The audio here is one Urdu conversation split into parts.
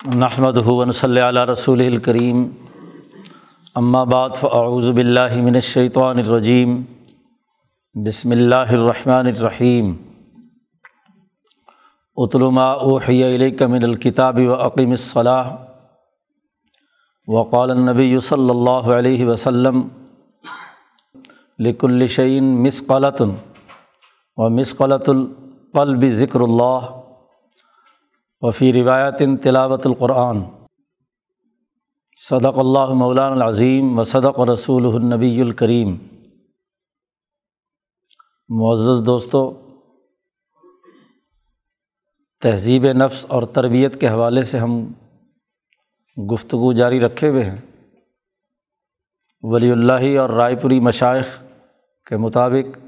نحمد ہُون صلی علیہ رسول الکریم بعد فاعوذ باللہ من الشیطان الرجیم بسم اللہ الرحمن الرحیم ما اوحی الیک من الکتاب و عقیم الصلاح وقال النبی صلی اللہ علیہ وسلم لک الشعین مسقلۃ و مسقلۃ القلب ذکر اللہ وفی روایت تلاوت القرآن. صدق اللہ مولان العظیم و صدق رسول النبی الکریم معزز دوستو، تہذیب نفس اور تربیت کے حوالے سے ہم گفتگو جاری رکھے ہوئے ہیں۔ ولی اللہ اور رائے پوری مشائق کے مطابق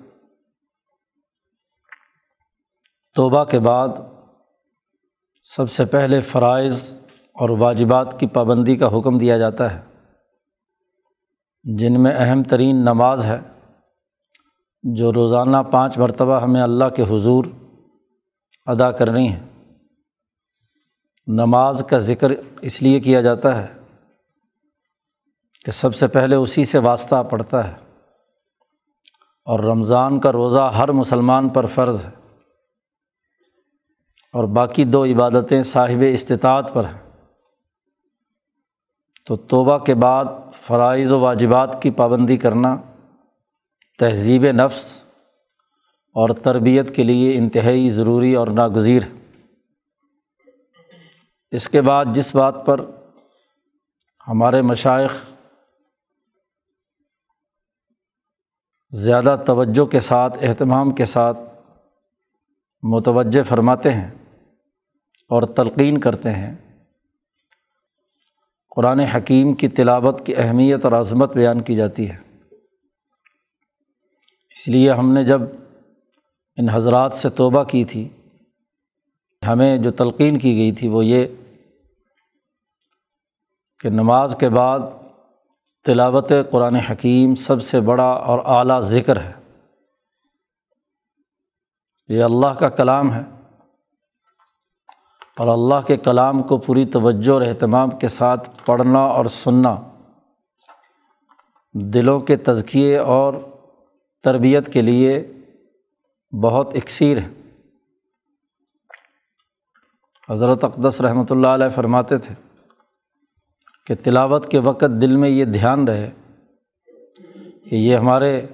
توبہ کے بعد سب سے پہلے فرائض اور واجبات کی پابندی کا حکم دیا جاتا ہے۔ جن میں اہم ترین نماز ہے، جو روزانہ پانچ مرتبہ ہمیں اللہ کے حضور ادا کرنی ہے نماز کا ذکر اس لیے کیا جاتا ہے کہ سب سے پہلے اسی سے واسطہ پڑتا ہے۔ اور رمضان کا روزہ ہر مسلمان پر فرض ہے۔ اور باقی دو عبادتیں صاحب استطاعت پر ہیں۔ تو توبہ کے بعد فرائض و واجبات کی پابندی کرنا، تہذیب نفس اور تربیت کے لیے انتہائی ضروری اور ناگزیر ہے۔ اس کے بعد جس بات پر ہمارے مشائق زیادہ توجہ کے ساتھ، اہتمام کے ساتھ متوجہ فرماتے ہیں اور تلقین کرتے ہیں۔ قرآن حکیم کی تلاوت کی اہمیت اور عظمت بیان کی جاتی ہے۔ اس لیے ہم نے جب ان حضرات سے توبہ کی تھی، ہمیں جو تلقین کی گئی تھی وہ یہ کہ نماز کے بعد تلاوت قرآن حکیم سب سے بڑا اور اعلیٰ ذکر ہے۔ یہ اللہ کا کلام ہے۔ اور اللہ کے کلام کو پوری توجہ اور اہتمام کے ساتھ پڑھنا اور سننا۔ دلوں کے تزکیے اور تربیت کے لیے بہت اکثیر ہے۔ حضرت اقدس رحمۃ اللہ علیہ فرماتے تھے کہ تلاوت کے وقت دل میں یہ دھیان رہے کہ یہ ہمارے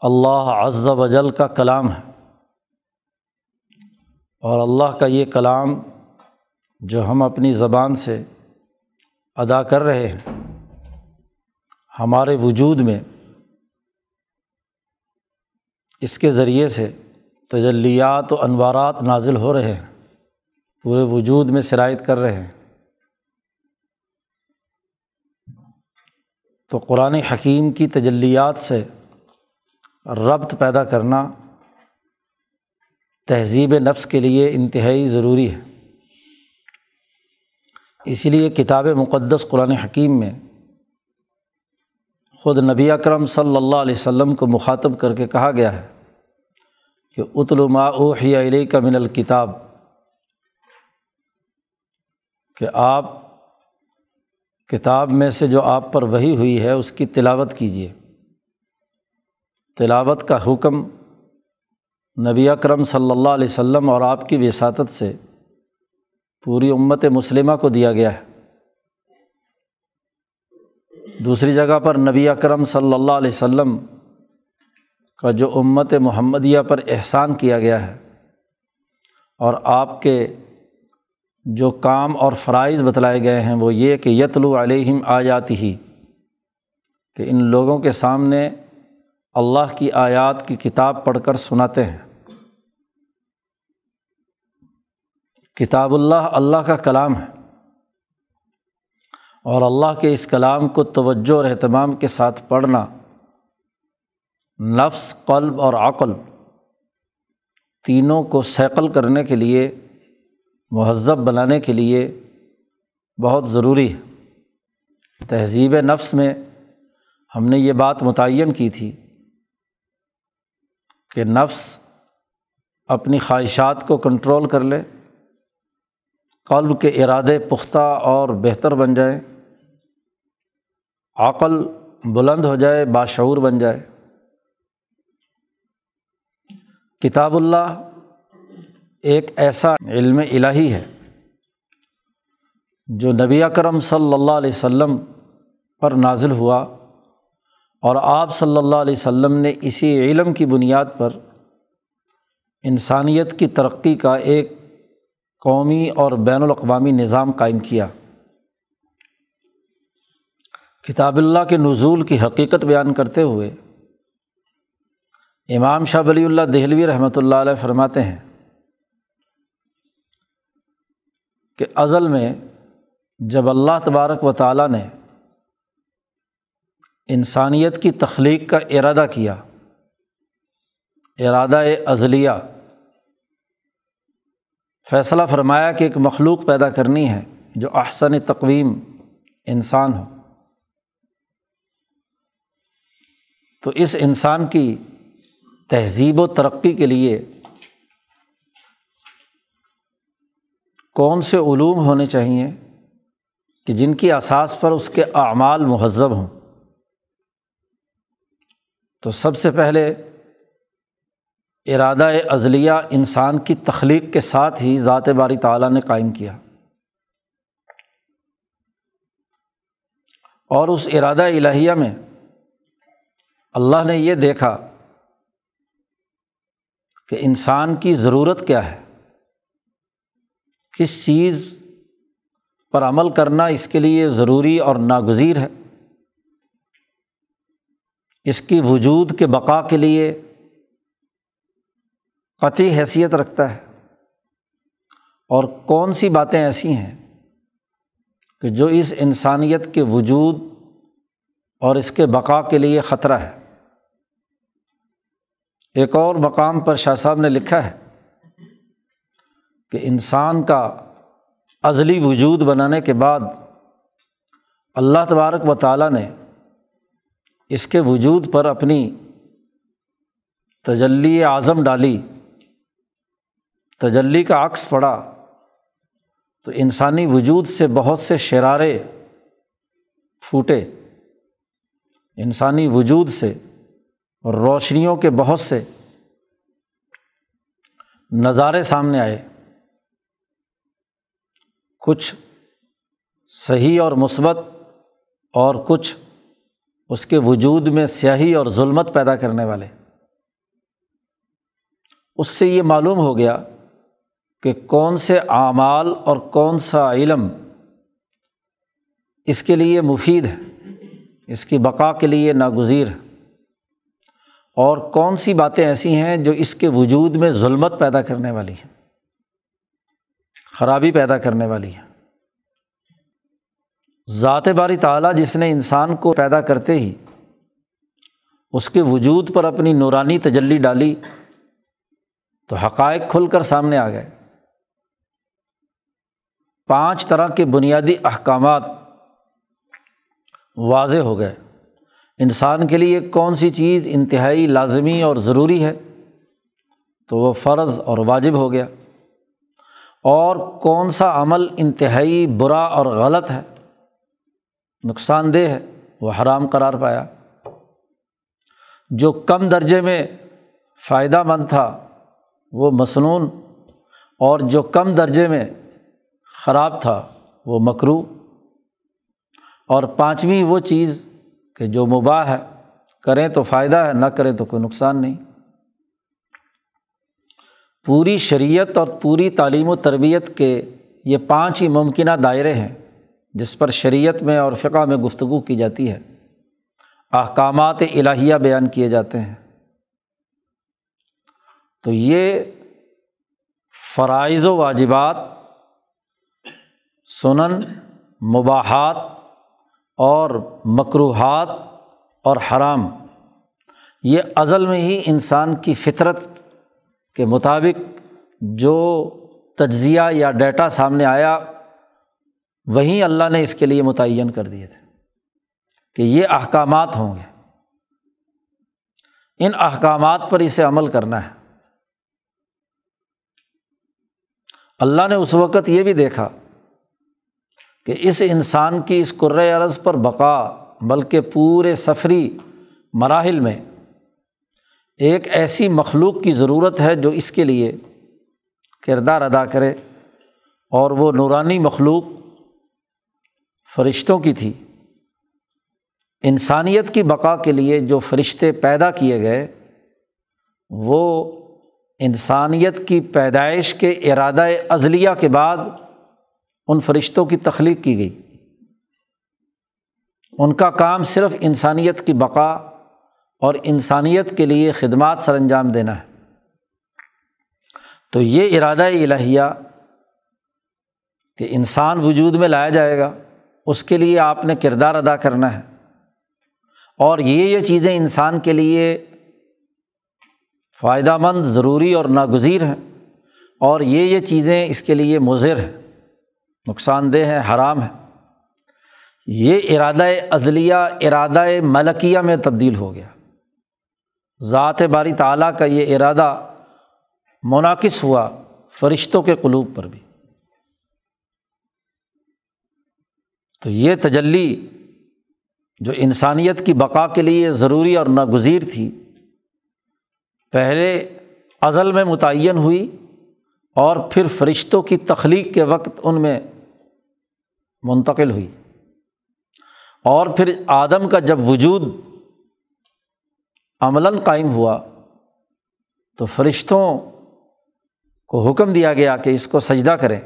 اللہ عز و جل کا کلام ہے۔ اور اللہ کا یہ کلام جو ہم اپنی زبان سے ادا کر رہے ہیں، ہمارے وجود میں اس کے ذریعے سے تجلیات و انوارات نازل ہو رہے ہیں، پورے وجود میں شرائط کر رہے ہیں۔ تو قرآن حکیم کی تجلیات سے ربط پیدا کرنا تہذیب نفس کے لیے انتہائی ضروری ہے۔ اسی لیے کتاب مقدس قرآن حکیم میں خود نبی اکرم صلی اللہ علیہ وسلم کو مخاطب کر کے کہا گیا ہے کہ اتلما اوحی علیہ کا من الکتاب، کہ آپ کتاب میں سے جو آپ پر وہی ہوئی ہے اس کی تلاوت کیجیے تلاوت کا حکم نبی اکرم صلی اللہ علیہ وسلم اور آپ کی وساطت سے پوری امت مسلمہ کو دیا گیا ہے۔ دوسری جگہ پر نبی اکرم صلی اللہ علیہ وسلم کا جو امت محمدیہ پر احسان کیا گیا ہے اور آپ کے جو کام اور فرائض بتلائے گئے ہیں وہ یہ کہ یتلو علیہم آ جاتی ہی کہ ان لوگوں کے سامنے اللہ کی آیات کی کتاب پڑھ کر سناتے ہیں۔ کتاب اللہ اللہ کا کلام ہے۔ اور اللہ کے اس کلام کو توجہ اور اہتمام کے ساتھ پڑھنا نفس، قلب اور عقل تینوں کو سیکل کرنے کے لیے، مہذب بنانے کے لیے بہت ضروری ہے۔ تہذیب نفس میں ہم نے یہ بات متعین کی تھی۔ کہ نفس اپنی خواہشات کو کنٹرول کر لے، قلب کے ارادے پختہ اور بہتر بن جائیں، عقل بلند ہو جائے، باشعور بن جائے۔ کتاب اللہ ایک ایسا علم الہی ہے جو نبی اکرم صلی اللہ علیہ وسلم پر نازل ہوا۔ اور آپ صلی اللہ علیہ وسلم نے اسی علم کی بنیاد پر انسانیت کی ترقی کا ایک قومی اور بین الاقوامی نظام قائم کیا۔ کتاب اللہ کے نزول کی حقیقت بیان کرتے ہوئے امام شاہ ولی اللہ دہلوی رحمۃ اللہ علیہ فرماتے ہیں کہ ازل میں جب اللہ تبارک و تعالیٰ نے انسانیت کی تخلیق کا ارادہ کیا۔ ارادہ ازلیہ۔ فیصلہ فرمایا کہ ایک مخلوق پیدا کرنی ہے جو احسن تقویم انسان ہو۔ تو اس انسان کی تہذیب و ترقی کے لیے کون سے علوم ہونے چاہئیں کہ جن کی اساس پر اس کے اعمال مہذب ہوں؟ تو سب سے پہلے ارادہ ازلیہ انسان کی تخلیق کے ساتھ ہی ذات باری تعالیٰ نے قائم کیا۔ اور اس ارادہ الہیہ میں اللہ نے یہ دیکھا کہ انسان کی ضرورت کیا ہے، کس چیز پر عمل کرنا اس کے لیے ضروری اور ناگزیر ہے۔ اس کی وجود کے بقا کے لیے قطعی حیثیت رکھتا ہے۔ اور کون سی باتیں ایسی ہیں کہ جو اس انسانیت کے وجود اور اس کے بقا کے لیے خطرہ ہے؟ ایک اور مقام پر شاہ صاحب نے لکھا ہے کہ انسان کا ازلی وجود بنانے کے بعد اللہ تبارک و تعالیٰ نے اس کے وجود پر اپنی تجلی اعظم ڈالی، تجلی کا عکس پڑا، تو انسانی وجود سے بہت سے شرارے پھوٹے۔ انسانی وجود سے روشنیوں کے بہت سے نظارے سامنے آئے۔ کچھ صحیح اور مثبت اور کچھ اس کے وجود میں سیاہی اور ظلمت پیدا کرنے والے۔ اس سے یہ معلوم ہو گیا کہ کون سے اعمال اور کون سا علم اس کے لیے مفید ہے، اس کی بقا کے لیے ناگزیر ہے۔ اور کون سی باتیں ایسی ہیں جو اس کے وجود میں ظلمت پیدا کرنے والی ہیں، خرابی پیدا کرنے والی ہیں۔ ذات باری تعالیٰ جس نے انسان کو پیدا کرتے ہی اس کے وجود پر اپنی نورانی تجلی ڈالی تو حقائق کھل کر سامنے آ گئے۔ پانچ طرح کے بنیادی احکامات واضح ہو گئے۔ انسان کے لیے کون سی چیز انتہائی لازمی اور ضروری ہے؟ تو وہ فرض اور واجب ہو گیا۔ اور کون سا عمل انتہائی برا اور غلط ہے؟ نقصان دہ ہے، وہ حرام قرار پایا۔ جو کم درجے میں فائدہ مند تھا، وہ مصنون، اور جو کم درجے میں خراب تھا، وہ مکرو اور پانچویں وہ چیز کہ جو مباح ہے، کریں تو فائدہ ہے، نہ کریں تو کوئی نقصان نہیں۔ پوری شریعت اور پوری تعلیم و تربیت کے یہ پانچ ہی ممکنہ دائرے ہیں۔ جس پر شریعت میں اور فقہ میں گفتگو کی جاتی ہے۔ احکامات الہیہ بیان کیے جاتے ہیں۔ تو یہ فرائض و واجبات، سنن، مباحات اور مقروحات اور حرام، یہ ازل میں ہی انسان کی فطرت کے مطابق جو تجزیہ یا ڈیٹا سامنے آیا وہیں اللہ نے اس کے لیے متعین کر دیے تھے کہ یہ احکامات ہوں گے۔ ان احکامات پر اسے عمل کرنا ہے۔ اللہ نے اس وقت یہ بھی دیکھا کہ اس انسان کی اس عرض پر بقا، بلکہ پورے سفری مراحل میں ایک ایسی مخلوق کی ضرورت ہے جو اس کے لیے کردار ادا کرے اور وہ نورانی مخلوق فرشتوں کی تھی۔ انسانیت کی بقا کے لیے جو فرشتے پیدا کیے گئے، وہ انسانیت کی پیدائش کے ارادہ عزلیہ کے بعد ان فرشتوں کی تخلیق کی گئی۔ ان کا کام صرف انسانیت کی بقا اور انسانیت کے لیے خدمات سر انجام دینا ہے۔ تو یہ ارادہ الہیہ کہ انسان وجود میں لایا جائے گا۔ اس کے لیے آپ نے کردار ادا کرنا ہے۔ اور یہ یہ چیزیں انسان کے لیے فائدہ مند ضروری اور ناگزیر ہیں۔ اور یہ یہ چیزیں اس کے لیے مضر ہیں۔ نقصان دہ ہیں، حرام ہے یہ ارادہ عزلیہ ارادہ ملکیہ میں تبدیل ہو گیا۔ ذات باری تعلیٰ کا یہ ارادہ منعقص ہوا فرشتوں کے قلوب پر بھی۔ تو یہ تجلی جو انسانیت کی بقا کے لیے ضروری اور ناگزیر تھی، پہلے ازل میں متعین ہوئی اور پھر فرشتوں کی تخلیق کے وقت ان میں منتقل ہوئی۔ اور پھر آدم کا جب وجود عملاً قائم ہوا، تو فرشتوں کو حکم دیا گیا کہ اس کو سجدہ کریں۔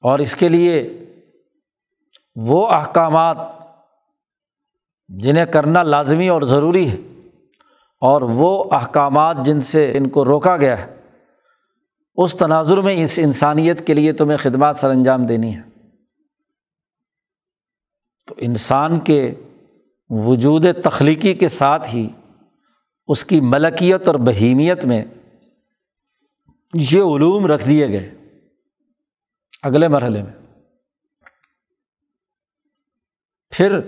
اور اس کے لیے وہ احکامات جنہیں کرنا لازمی اور ضروری ہے اور وہ احکامات جن سے ان کو روکا گیا ہے، اس تناظر میں اس انسانیت کے لیے تمہیں خدمات سر انجام دینی ہے تو انسان کے وجود تخلیقی کے ساتھ ہی اس کی ملکیت اور بہیمیت میں یہ علوم رکھ دیے گئے۔ اگلے مرحلے میں۔ پھر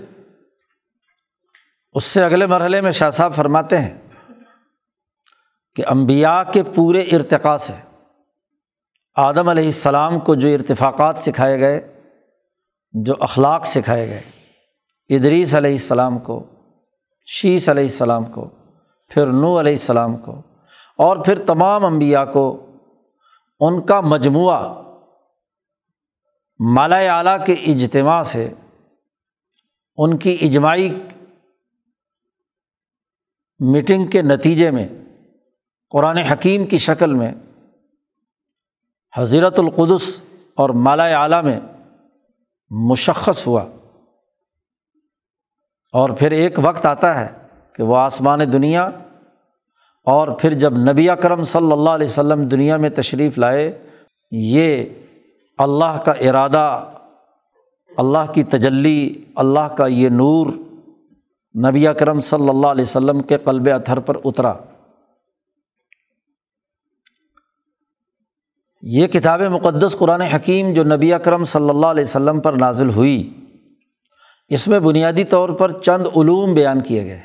اس سے اگلے مرحلے میں شاہ صاحب فرماتے ہیں کہ امبیا کے پورے ارتقاء سے آدم علیہ السلام کو جو ارتفاقات سکھائے گئے، جو اخلاق سکھائے گئے، ادریس علیہ السلام کو شیش علیہ السلام کو، پھر نو علیہ السلام کو، اور پھر تمام انبیاء کو ان کا مجموعہ مالا اعلیٰ کے اجتماع سے ان کی اجماعی میٹنگ کے نتیجے میں، قرآن حکیم کی شکل میں، حضرت القدس اور مالا اعلیٰ میں مشخص ہوا۔ اور پھر ایک وقت آتا ہے کہ وہ آسمان دنیا اور پھر جب نبی کرم صلی اللہ علیہ وسلم دنیا میں تشریف لائے، یہ اللہ کا ارادہ اللہ کی تجلی، اللہ کا یہ نور نبی اکرم صلی اللہ علیہ وسلم کے قلب اتھر پر اترا۔ یہ کتاب مقدس قرآن حکیم جو نبی اکرم صلی اللہ علیہ وسلم پر نازل ہوئی، اس میں بنیادی طور پر چند علوم بیان کیے گئے۔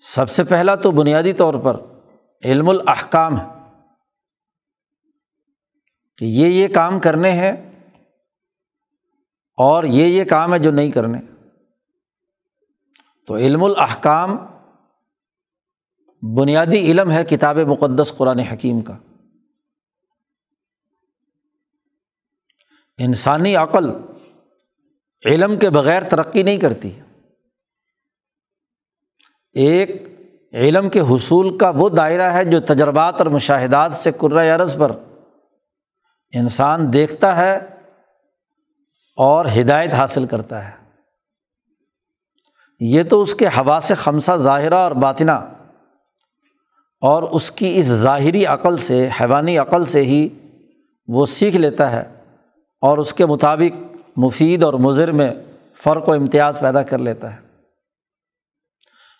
سب سے پہلا تو بنیادی طور پر علم الاحکام ہے۔ کہ یہ یہ کام کرنے ہیں اور یہ یہ کام ہے جو نہیں کرنے۔ تو علم الاحکام بنیادی علم ہے کتاب مقدس قرآن حکیم کا۔ انسانی عقل علم کے بغیر ترقی نہیں کرتی۔ ایک علم کے حصول کا وہ دائرہ ہے جو تجربات اور مشاہدات سے عرض پر انسان دیکھتا ہے اور ہدایت حاصل کرتا ہے۔ یہ تو اس کے ہوا سے خمسہ ظاہرہ اور باطنا اور اس کی اس ظاہری عقل سے، حیوانی عقل سے ہی وہ سیکھ لیتا ہے اور اس کے مطابق مفید اور مضر میں فرق و امتیاز پیدا کر لیتا ہے۔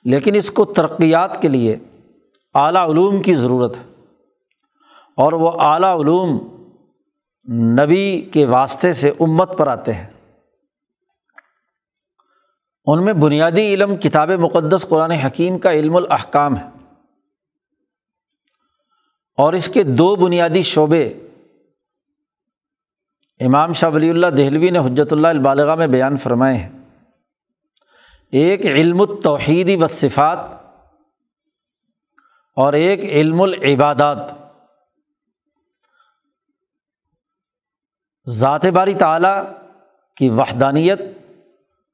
لیکن اس کو ترقیات کے لیے اعلیٰ علوم کی ضرورت ہے اور وہ اعلیٰ علوم نبی کے واسطے سے امت پر آتے ہیں۔ ان میں بنیادی علم کتاب مقدس قرآن حکیم کا علم الاحکام ہے۔ اور اس کے دو بنیادی شعبے، امام شاہ ولی اللہ دہلوی نے حجرت اللہ البالغ میں بیان فرمائے ہیں۔ ایک علم التوحیدی و صفات اور ایک علم العبادات۔ ذات باری تعلیٰ کی وحدانیت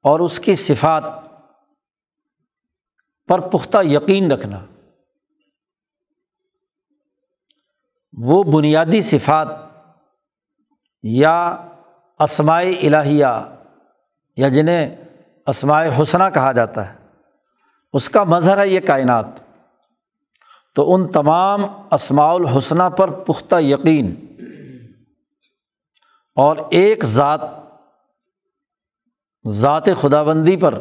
اور اس کی صفات پر پختہ یقین رکھنا۔ وہ بنیادی صفات یا اسمائے الہیہ یا جنہیں اسمائے حسنہ کہا جاتا ہے، اس کا مظہر ہے یہ کائنات۔ تو ان تمام اسماع الحسنہ پر پختہ یقین۔ اور ایک ذات ذات خدا بندی پر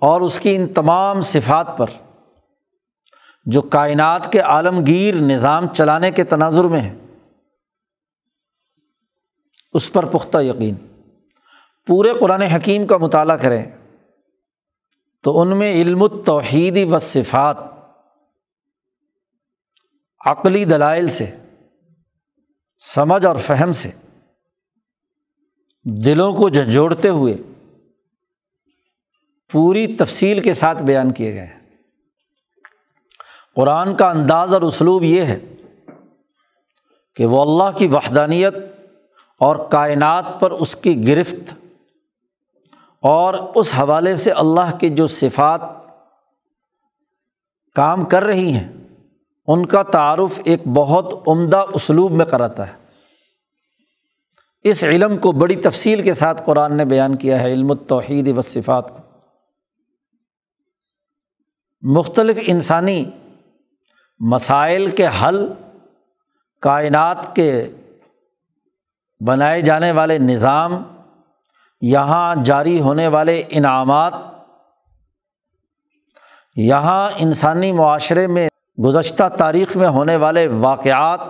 اور اس کی ان تمام صفات پر جو کائنات کے عالمگیر نظام چلانے کے تناظر میں ہے اس پر پختہ یقین۔ پورے قرآن حکیم کا مطالعہ کریں تو ان میں علم التوحیدی و صفات عقلی دلائل سے، سمجھ اور فہم سے دلوں کو جھنجھوڑتے ہوئے پوری تفصیل کے ساتھ بیان کیے گئے ہیں۔ قرآن کا انداز اور اسلوب یہ ہے کہ وہ اللہ کی وحدانیت اور کائنات پر اس کی گرفت اور اس حوالے سے اللہ کے جو صفات کام کر رہی ہیں، ان کا تعارف ایک بہت عمدہ اسلوب میں کراتا ہے۔ اس علم کو بڑی تفصیل کے ساتھ قرآن نے بیان کیا ہے، علم التوحید و صفات کو۔ مختلف انسانی مسائل کے حل، کائنات کے بنائے جانے والے نظام، یہاں جاری ہونے والے انعامات، یہاں انسانی معاشرے میں گزشتہ تاریخ میں ہونے والے واقعات،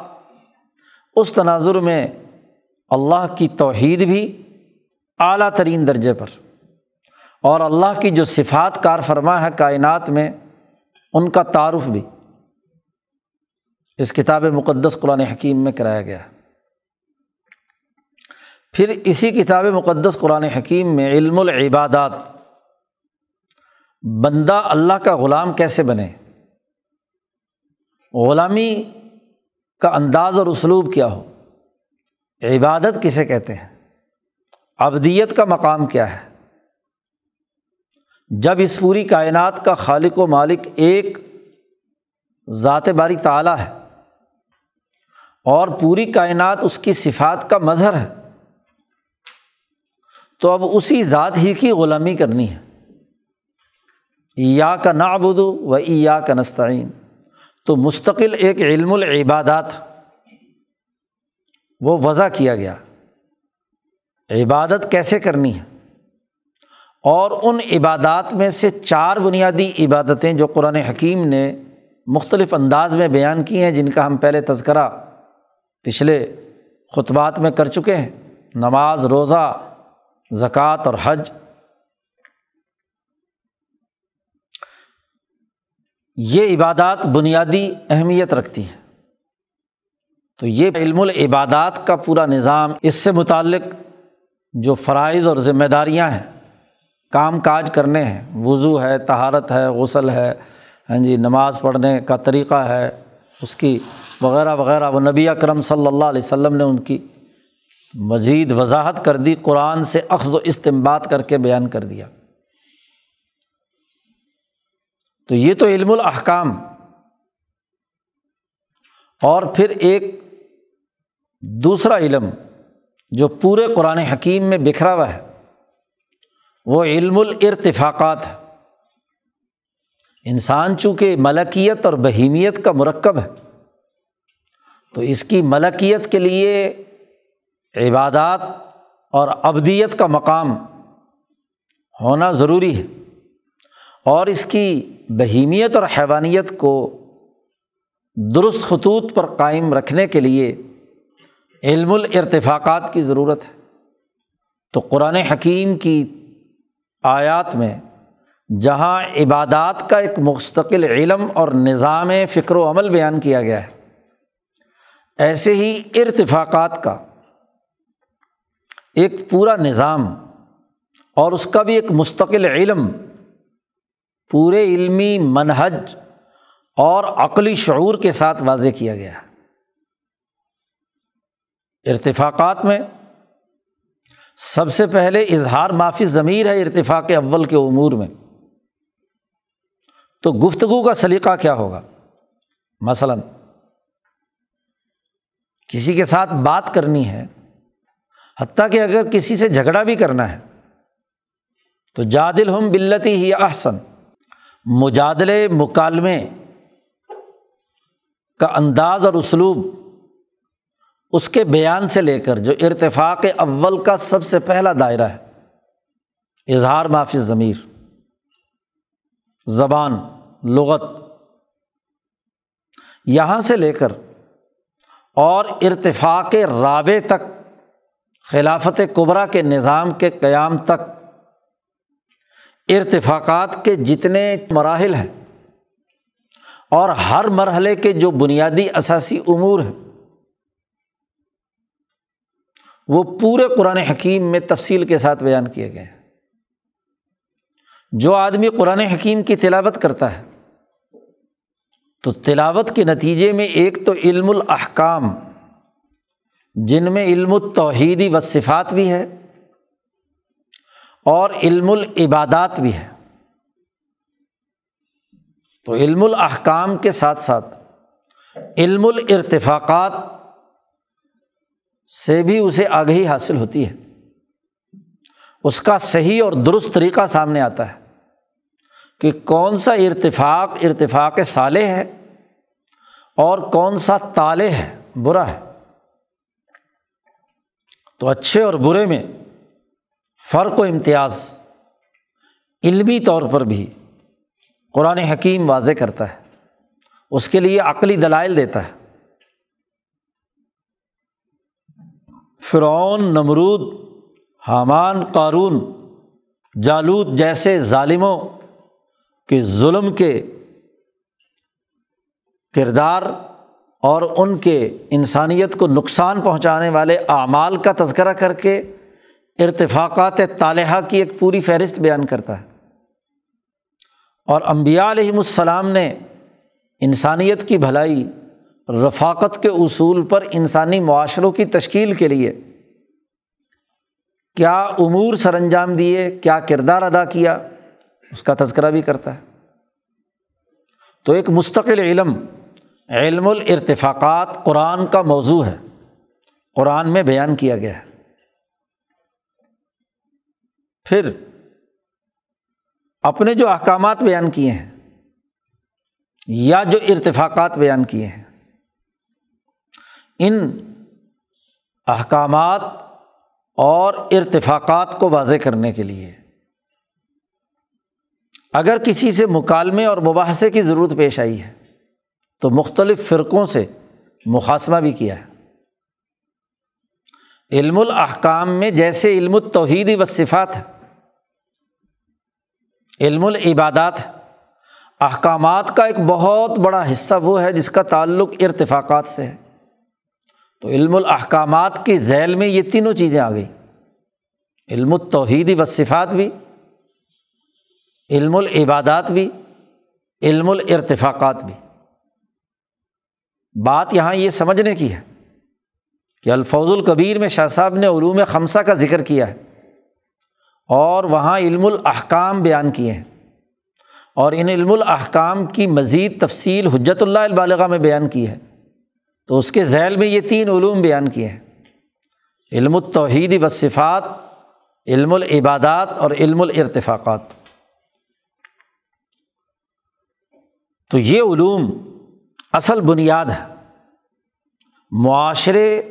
اس تناظر میں اللہ کی توحید بھی اعلیٰ ترین درجے پر۔ اور اللہ کی جو صفات کار فرما ہے کائنات میں، ان کا تعارف بھی۔ اس کتاب مقدس قرآن حکیم میں کرایا گیا پھر اسی کتاب مقدس قرآن حکیم میں علم العبادات۔ بندہ اللہ کا غلام کیسے بنے؟ غلامی کا انداز اور اسلوب کیا ہو؟ عبادت کسے کہتے ہیں؟ ابدیت کا مقام کیا ہے؟ جب اس پوری کائنات کا خالق و مالک ایک ذات باری تعلیٰ ہے اور پوری کائنات اس کی صفات کا مظہر ہے، تو اب اسی ذات ہی کی غلامی کرنی ہے۔ یا کا نابود و یا کا نستعین۔ تو مستقل ایک علم العبادات۔ وہ وضع کیا گیا۔ عبادت کیسے کرنی ہے؟ اور ان عبادات میں سے چار بنیادی عبادتیں جو قرآن حکیم نے مختلف انداز میں بیان کی ہیں، جن کا ہم پہلے تذکرہ پچھلے خطبات میں کر چکے ہیں۔ نماز، روزہ، زکوٰۃ اور حج۔ یہ عبادات بنیادی اہمیت رکھتی ہیں۔ تو یہ علم العبادات کا پورا نظام اس سے متعلق جو فرائض اور ذمہ داریاں ہیں، کام کاج کرنے ہیں، وضو ہے تہارت ہے، غسل ہے ہاں جی نماز پڑھنے کا طریقہ ہے، اس کی وغیرہ وغیرہ، وہ نبی اکرم صلی اللہ علیہ وسلم نے ان کی مزید وضاحت کر دی، قرآن سے اخذ و استمباد کر کے بیان کر دیا۔ تو یہ تو علم الاحکام۔ اور پھر ایک دوسرا علم جو پورے قرآن حکیم میں بکھرا ہوا ہے، وہ علم الارتفاقات ہے۔ انسان چونکہ ملکیت اور بہیمیت کا مرکب ہے، تو اس کی ملکیت کے لیے عبادات اور ابدیت کا مقام ہونا ضروری ہے۔ اور اس کی بہیمیت اور حیوانیت کو درست خطوط پر قائم رکھنے کے لیے علم الارتفاقات کی ضرورت ہے۔ تو قرآن حکیم کی آیات میں جہاں عبادات کا ایک مستقل علم اور نظام فکر و عمل بیان کیا گیا ہے، ایسے ہی ارتفاقات کا ایک پورا نظام اور اس کا بھی ایک مستقل علم، پورے علمی منہج اور عقلی شعور کے ساتھ واضح کیا گیا۔ ہے ارتفاقات میں سب سے پہلے اظہار معافی ضمیر ہے ارتفاق اول کے امور میں۔ تو گفتگو کا سلیقہ کیا ہوگا؟ مثلاً کسی کے ساتھ بات کرنی ہے، حتیٰ کہ اگر کسی سے جھگڑا بھی کرنا ہے، تو جادل ہم بلتی ہی احسن، مجادلے مکالمے کا انداز اور اسلوب اس کے بیان سے لے کر جو ارتفاق اول کا سب سے پہلا دائرہ ہے، اظہار معافی ضمیر زبان، لغت، یہاں سے لے کر اور ارتفاق رابع تک، خلافت قبرا کے نظام کے قیام تک، ارتفاقات کے جتنے مراحل ہیں اور ہر مرحلے کے جو بنیادی اثاثی امور ہیں۔ وہ پورے قرآن حکیم میں تفصیل کے ساتھ بیان کیے گئے ہیں۔ جو آدمی قرآن حکیم کی تلاوت کرتا ہے، تو تلاوت کے نتیجے میں ایک تو علم الاحکام، جن میں علم التوحیدی و صفات بھی ہے، اور علم العبادات بھی ہے۔ تو علم الاحکام کے ساتھ ساتھ، علم الارتفاقات سے بھی اسے آگہی حاصل ہوتی ہے۔ اس کا صحیح اور درست طریقہ سامنے آتا ہے کہ کون سا ارتفاق ارتفاق صالح ہے اور کون سا تالے ہے، برا ہے۔ تو اچھے اور برے میں فرق و امتیاز علمی طور پر بھی قرآن حکیم واضح کرتا ہے۔ اس کے لیے عقلی دلائل دیتا ہے۔ فرعون، نمرود، حامان، قارون جالود جیسے ظالموں کے ظلم کے کردار اور ان کے انسانیت کو نقصان پہنچانے والے اعمال کا تذکرہ کر کے ارتفاقات طالحہ کی ایک پوری فہرست بیان کرتا ہے۔ اور امبیا علیہم السلام نے انسانیت کی بھلائی رفاقت کے اصول پر انسانی معاشروں کی تشکیل کے لیے کیا امور سر انجام دیے، کیا کردار ادا کیا، اس کا تذکرہ بھی کرتا ہے۔ تو ایک مستقل علم علم الارتفاقات قرآن کا موضوع ہے۔ قرآن میں بیان کیا گیا ہے۔ پھر اپنے جو احکامات بیان کیے ہیں یا جو ارتفاقات بیان کیے ہیں ان احکامات اور ارتفاقات کو واضح کرنے کے لیے۔ اگر کسی سے مکالمے اور مباحثے کی ضرورت پیش آئی ہے، تو مختلف فرقوں سے مقاصمہ بھی کیا ہے۔ علم الاحکام میں جیسے علم التوحیدی و صفات ہے، علم العبادات احکامات کا ایک بہت بڑا حصہ وہ ہے جس کا تعلق ارتفاقات سے ہے۔ تو علم الاحکامات کی ذیل میں یہ تینوں چیزیں آ گئی۔ علم التوحیدی و صفات بھی، علم العبادات بھی، علم الارتفاقات بھی۔ بات یہاں یہ سمجھنے کی ہے کہ الفوظ القبیر میں شاہ صاحب نے علوم خمسہ کا ذکر کیا ہے اور وہاں علم الاحکام بیان کیے ہیں۔ اور ان علم الاحکام کی مزید تفصیل حجت اللہ البالغ میں بیان کی ہے۔ تو اس کے ذیل میں یہ تین علوم بیان کیے ہیں۔ علم التوحید و صفات، علم العبادات اور علم الارتفاقات۔ تو یہ علوم اصل بنیاد ہے معاشرے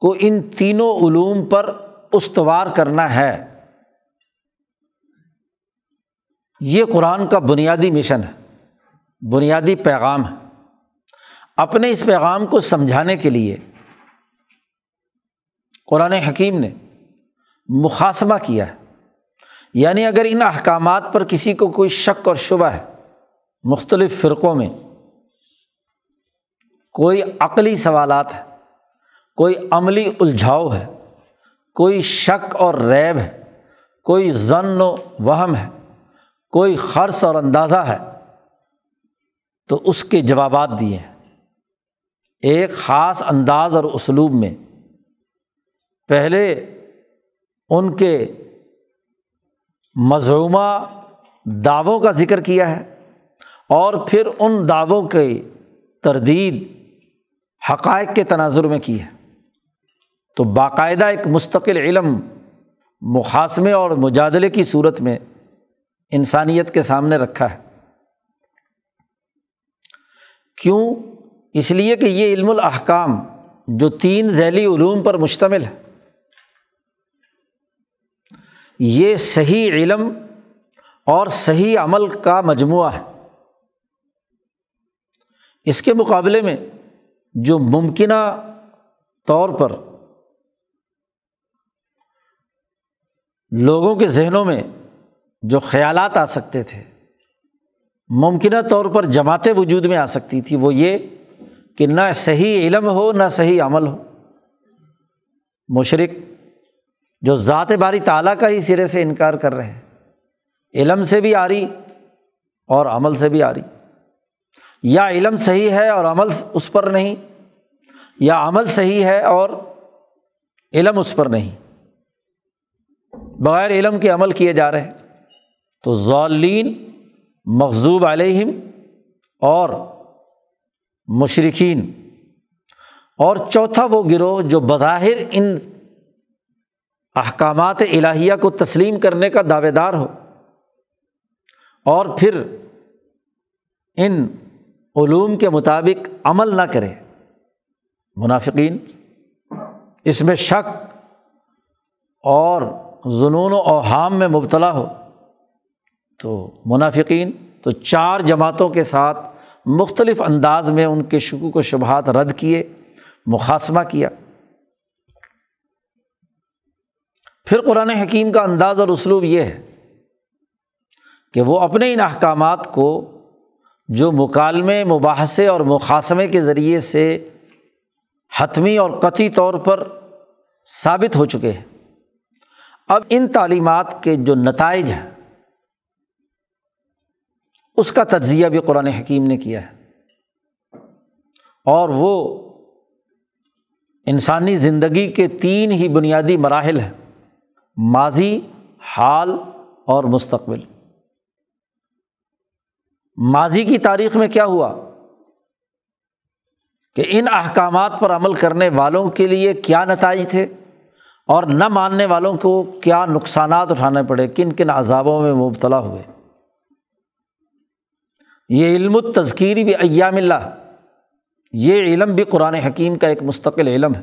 کو ان تینوں علوم پر استوار کرنا ہے۔ یہ قرآن کا بنیادی مشن ہے، بنیادی پیغام ہے۔ اپنے اس پیغام کو سمجھانے کے لیے قرآن حکیم نے مقاصمہ کیا ہے۔ یعنی اگر ان احکامات پر کسی کو کوئی شک اور شبہ ہے، مختلف فرقوں میں کوئی عقلی سوالات ہے، کوئی عملی الجھاؤ ہے، کوئی شک اور ریب ہے، کوئی ضن و وہم ہے، کوئی خرص اور اندازہ ہے، تو اس کے جوابات دیے ہیں۔ ایک خاص انداز اور اسلوب میں پہلے ان کے مضمومہ دعووں کا ذکر کیا ہے اور پھر ان دعووں کی تردید حقائق کے تناظر میں کی ہے۔ تو باقاعدہ ایک مستقل علم مقاصمے اور مجادلے کی صورت میں انسانیت کے سامنے رکھا ہے۔ کیوں؟ اس لیے کہ یہ علم الاحکام جو تین ذیلی علوم پر مشتمل ہے، یہ صحیح علم اور صحیح عمل کا مجموعہ ہے۔ اس کے مقابلے میں جو ممکنہ طور پر لوگوں کے ذہنوں میں جو خیالات آ سکتے تھے، ممکنہ طور پر جماعتیں وجود میں آ سکتی تھی وہ یہ کہ نہ صحیح علم ہو، نہ صحیح عمل ہو۔ مشرق جو ذات باری تعالیٰ کا ہی سرے سے انکار کر رہے ہیں۔ علم سے بھی آ رہی اور عمل سے بھی آ رہی یا علم صحیح ہے اور عمل اس پر نہیں، یا عمل صحیح ہے اور علم اس پر نہیں۔ بغیر علم کے عمل کیے جا رہے ہیں۔ تو ضالین مغزوب علیہم اور مشرقین اور چوتھا وہ گروہ جو بظاہر ان احکامات الہیہ کو تسلیم کرنے کا دعوے دار ہو۔ اور پھر ان علوم کے مطابق عمل نہ کرے۔ منافقین، اس میں شک اور جنون و اوہام میں مبتلا ہو۔ تو منافقین، تو چار جماعتوں کے ساتھ مختلف انداز میں ان کے شکوک و شبہات رد کیے مقاصمہ کیا۔ پھر قرآن حکیم کا انداز اور اسلوب یہ ہے کہ وہ اپنے ان احکامات کو جو مکالمے، مباحثے اور مقاصمے کے ذریعے سے حتمی اور قطعی طور پر ثابت ہو چکے ہیں۔ اب ان تعلیمات کے جو نتائج ہیں اس کا تجزیہ بھی قرآن حکیم نے کیا ہے۔ اور وہ انسانی زندگی کے تین ہی بنیادی مراحل ہیں، ماضی، حال اور مستقبل۔ ماضی کی تاریخ میں کیا ہوا؟ کہ ان احکامات پر عمل کرنے والوں کے لیے کیا نتائج تھے اور نہ ماننے والوں کو کیا نقصانات اٹھانے پڑے، کن کن عذابوں میں مبتلا ہوئے۔ یہ علم و تذکیری بھی ایام اللہ۔ یہ علم بھی قرآن حکیم کا ایک مستقل علم ہے۔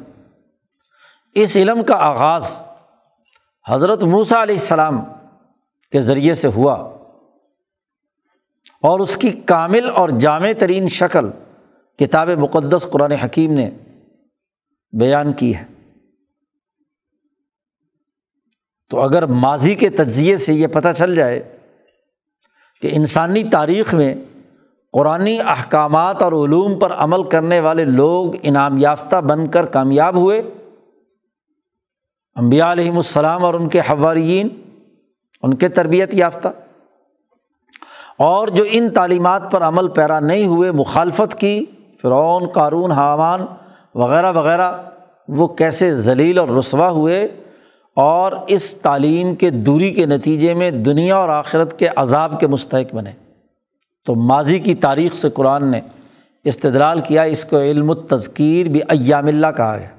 اس علم کا آغاز حضرت موسیٰ علیہ السلام کے ذریعے سے ہوا۔ اور اس کی کامل اور جامع ترین شکل کتاب مقدس قرآن حکیم نے بیان کی ہے۔ تو اگر ماضی کے تجزیے سے یہ پتہ چل جائے کہ انسانی تاریخ میں قرآن احکامات اور علوم پر عمل کرنے والے لوگ انعام یافتہ بن کر کامیاب ہوئے۔ امبیا علیہم السلام اور ان کے حوارین ان کے تربیت یافتہ۔ اور جو ان تعلیمات پر عمل پیرا نہیں ہوئے، مخالفت کی، فرعون، قارون، حامان وغیرہ وغیرہ، وہ کیسے ذلیل اور رسوا ہوئے؟ اور اس تعلیم کے دوری کے نتیجے میں دنیا اور آخرت کے عذاب کے مستحق بنے۔ تو ماضی کی تاریخ سے قرآن نے استدلال کیا، اس کو علم و تذکیر بھی ایام اللہ کہا گیا۔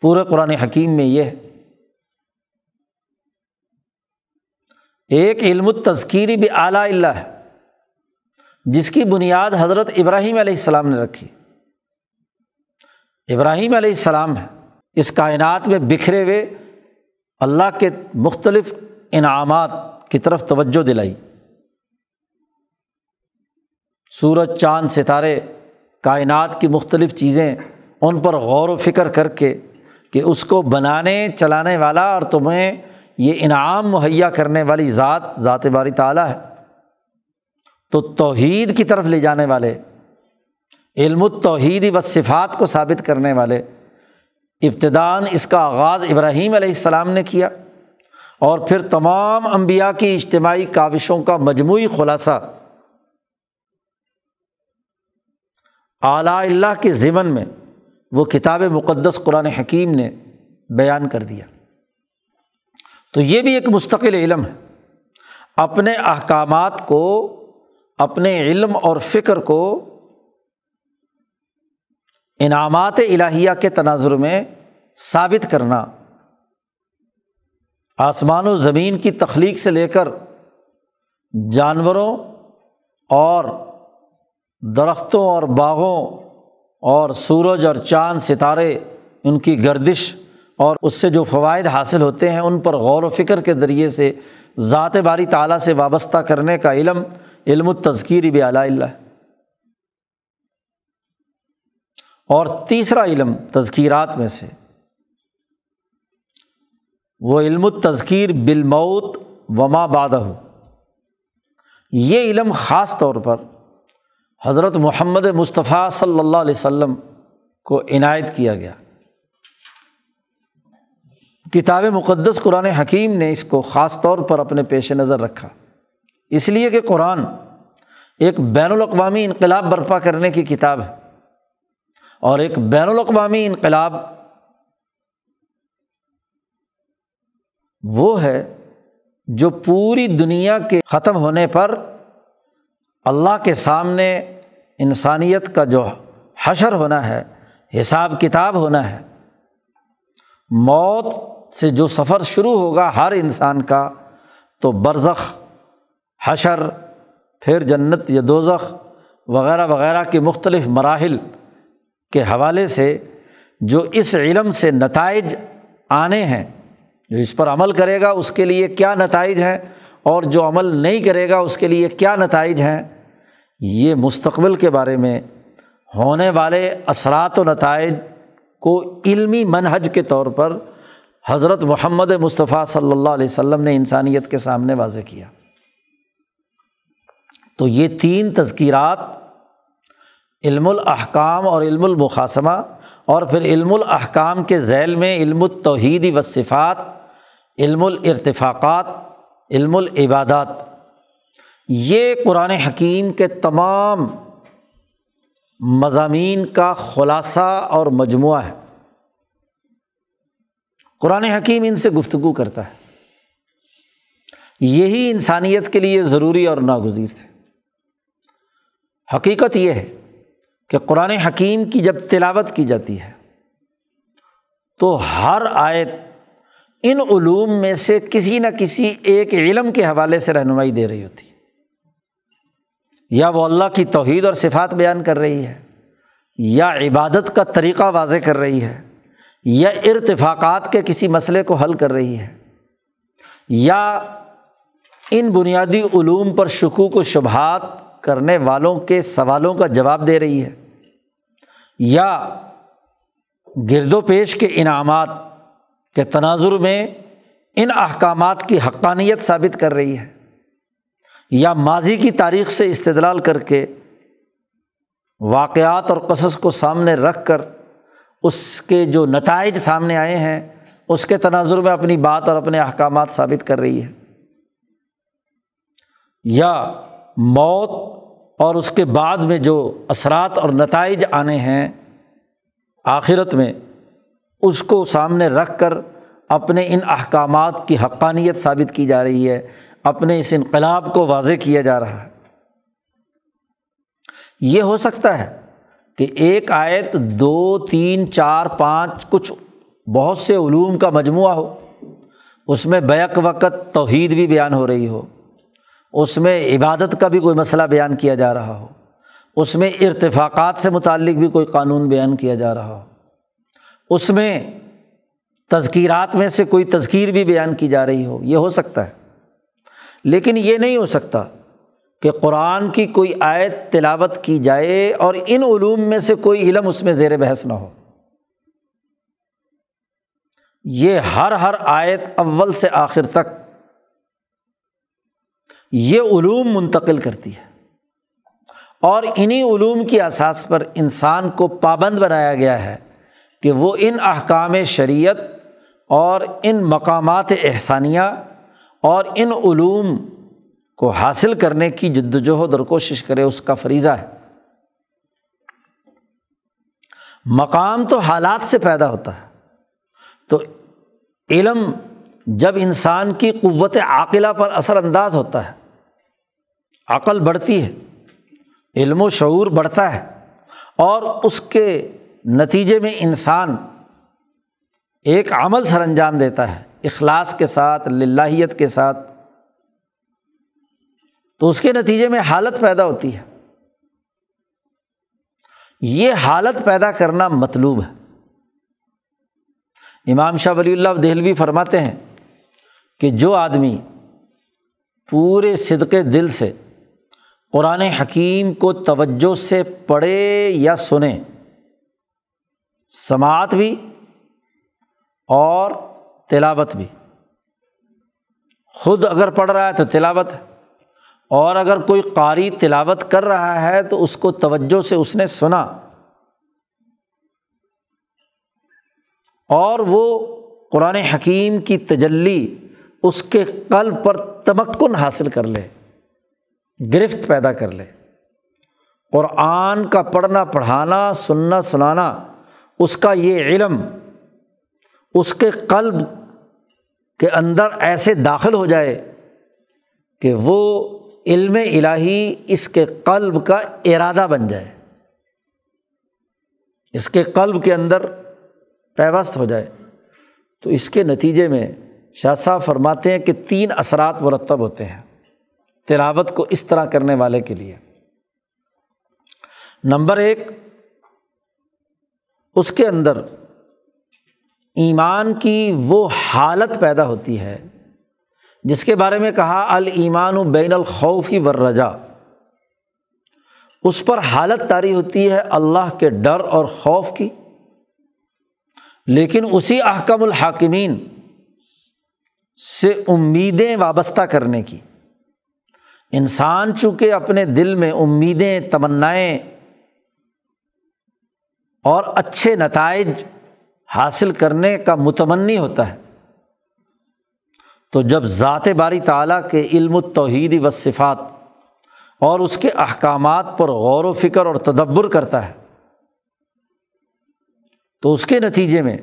پورے قرآن حکیم میں یہ ہے۔ ایک علم و تذکیری بھی اعلیٰ اللہ ہے، جس کی بنیاد حضرت ابراہیم علیہ السلام نے رکھی۔ ابراہیم علیہ السلام ہے، اس کائنات میں بکھرے ہوئے اللہ کے مختلف انعامات کی طرف توجہ دلائی۔ سورج، چاند، ستارے، کائنات کی مختلف چیزیں ان پر غور و فکر کر کے کہ اس کو بنانے، چلانے والا اور تمہیں یہ انعام مہیا کرنے والی ذات ذات باری تعالیٰ ہے۔ تو توحید کی طرف لے جانے والے، علم التوحید و صفات کو ثابت کرنے والے ابتدان اس کا آغاز ابراہیم علیہ السلام نے کیا اور پھر تمام انبیاء کی اجتماعی کاوشوں کا مجموعی خلاصہ اعلیٰ اللہ کے ضمن میں وہ کتاب مقدس قرآن حکیم نے بیان کر دیا۔ تو یہ بھی ایک مستقل علم ہے۔ اپنے احکامات کو، اپنے علم اور فکر کو انعامات الہیہ کے تناظر میں ثابت کرنا، آسمان و زمین کی تخلیق سے لے کر جانوروں اور درختوں اور باغوں اور سورج اور چاند ستارے ان کی گردش اور اس سے جو فوائد حاصل ہوتے ہیں ان پر غور و فکر کے ذریعے سے ذات باری تعلیٰ سے وابستہ کرنے کا علم علم التذکیر بھی علیہ اللہ۔ اور تیسرا علم تذکیرات میں سے، وہ علم التذکیر بالموت وما بادہ یہ علم خاص طور پر حضرت محمد مصطفیٰ صلی اللہ علیہ وسلم کو عنایت کیا گیا۔ کتاب مقدس قرآن حکیم نے اس کو خاص طور پر اپنے پیش نظر رکھا۔ اس لیے کہ قرآن ایک بین الاقوامی انقلاب برپا کرنے کی کتاب ہے۔ اور ایک بین الاقوامی انقلاب وہ ہے جو پوری دنیا کے ختم ہونے پر اللہ کے سامنے انسانیت کا جو حشر ہونا ہے، حساب کتاب ہونا ہے، موت سے جو سفر شروع ہوگا ہر انسان کا، تو برزخ، حشر، پھر جنت یا دوزخ وغیرہ وغیرہ کے مختلف مراحل کے حوالے سے جو اس علم سے نتائج آنے ہیں، جو اس پر عمل کرے گا اس کے لیے کیا نتائج ہیں اور جو عمل نہیں کرے گا اس کے لیے کیا نتائج ہیں۔ یہ مستقبل کے بارے میں ہونے والے اثرات و نتائج کو علمی منہج کے طور پر حضرت محمد مصطفیٰ صلی اللہ علیہ وسلم نے انسانیت کے سامنے واضح کیا۔ تو یہ تین تذکیرات، علم الاحکام اور علم المقاسمہ اور پھر علم الاحکام کے ذیل میں علم التوحید و صفات علم الارتفاقات، علم العبادات۔ یہ قرآن حکیم کے تمام مضامین کا خلاصہ اور مجموعہ ہے۔ قرآن حکیم ان سے گفتگو کرتا ہے۔ یہی انسانیت کے لیے ضروری اور ناگزیر تھے۔ حقیقت یہ ہے کہ قرآن حکیم کی جب تلاوت کی جاتی ہے تو ہر آیت ان علوم میں سے کسی نہ کسی ایک علم کے حوالے سے رہنمائی دے رہی ہوتی۔ یا وہ اللہ کی توحید اور صفات بیان کر رہی ہے، یا عبادت کا طریقہ واضح کر رہی ہے، یا ارتفاقات کے کسی مسئلے کو حل کر رہی ہے، یا ان بنیادی علوم پر شکوک و شبہات کرنے والوں کے سوالوں کا جواب دے رہی ہے، یا گرد و پیش کے انعامات کے تناظر میں ان احکامات کی حقانیت ثابت کر رہی ہے۔ یا ماضی کی تاریخ سے استدلال کر کے واقعات اور قصص کو سامنے رکھ کر اس کے جو نتائج سامنے آئے ہیں، اس کے تناظر میں اپنی بات اور اپنے احکامات ثابت کر رہی ہے۔ یا موت اور اس کے بعد میں جو اثرات اور نتائج آنے ہیں آخرت میں، اس کو سامنے رکھ کر اپنے ان احکامات کی حقانیت ثابت کی جا رہی ہے۔ اپنے اس انقلاب کو واضح کیا جا رہا ہے۔ یہ ہو سکتا ہے کہ ایک آیت دو، تین، چار، پانچ، کچھ بہت سے علوم کا مجموعہ ہو۔ اس میں بیک وقت توحید بھی بیان ہو رہی ہو۔ اس میں عبادت کا بھی کوئی مسئلہ بیان کیا جا رہا ہو۔ اس میں ارتفاقات سے متعلق بھی کوئی قانون بیان کیا جا رہا ہو۔ اس میں تذکیرات میں سے کوئی تذکیر بھی بیان کی جا رہی ہو۔ یہ ہو سکتا ہے۔ لیکن یہ نہیں ہو سکتا کہ قرآن کی کوئی آیت تلاوت کی جائے اور ان علوم میں سے کوئی علم اس میں زیر بحث نہ ہو۔ یہ ہر ہر آیت اول سے آخر تک یہ علوم منتقل کرتی ہے۔ اور انہیں علوم کی اساس پر انسان کو پابند بنایا گیا ہے کہ وہ ان احکام شریعت اور ان مقامات احسانیہ اور ان علوم کو حاصل کرنے کی جد وجہد اور کوشش کرے، اس کا فریضہ ہے۔ مقام تو حالات سے پیدا ہوتا ہے۔ تو علم جب انسان کی قوت عاقلہ پر اثر انداز ہوتا ہے، عقل بڑھتی ہے، علم و شعور بڑھتا ہے، اور اس کے نتیجے میں انسان ایک عمل سر انجام دیتا ہے۔ اخلاص کے ساتھ، للہیت کے ساتھ، تو اس کے نتیجے میں حالت پیدا ہوتی ہے۔ یہ حالت پیدا کرنا مطلوب ہے۔ امام شاہ ولی اللہ دہلوی فرماتے ہیں کہ جو آدمی پورے صدقے دل سے، قرآن حکیم کو توجہ سے پڑھے یا سنیں سماعت بھی اور تلاوت بھی۔ خود اگر پڑھ رہا ہے تو تلاوت۔ ہے اور اگر کوئی قاری تلاوت کر رہا ہے تو اس کو توجہ سے اس نے سنا۔ اور وہ قرآن حکیم کی تجلی اس کے قلب پر تمکن حاصل کر لے۔ گرفت پیدا کر لے۔ قرآن کا پڑھنا، پڑھانا، سننا، سنانا، اس کا یہ علم، اس کے قلب کے اندر ایسے داخل ہو جائے کہ وہ علم الہی اس کے قلب کا ارادہ بن جائے، اس کے قلب کے اندر پیوست ہو جائے۔ تو اس کے نتیجے میں شاہ صاحب فرماتے ہیں کہ تین اثرات مرتب ہوتے ہیں تلاوت کو اس طرح کرنے والے کے لیے۔ نمبر ایک، اس کے اندر ایمان کی وہ حالت پیدا ہوتی ہے، جس کے بارے میں کہا المان و بین الخوفی ور رجا اس پر حالت تاری ہوتی ہے اللہ کے ڈر اور خوف کی، لیکن اسی احکم الحاکمین سے امیدیں وابستہ کرنے کی۔ انسان چونکہ اپنے دل میں امیدیں، تمنائیں اور اچھے نتائج حاصل کرنے کا متمنی ہوتا ہے۔ تو جب ذات باری تعالیٰ کے علم و توحید و صفات اور اس کے احکامات پر غور و فکر اور تدبر کرتا ہے، تو اس کے نتیجے میں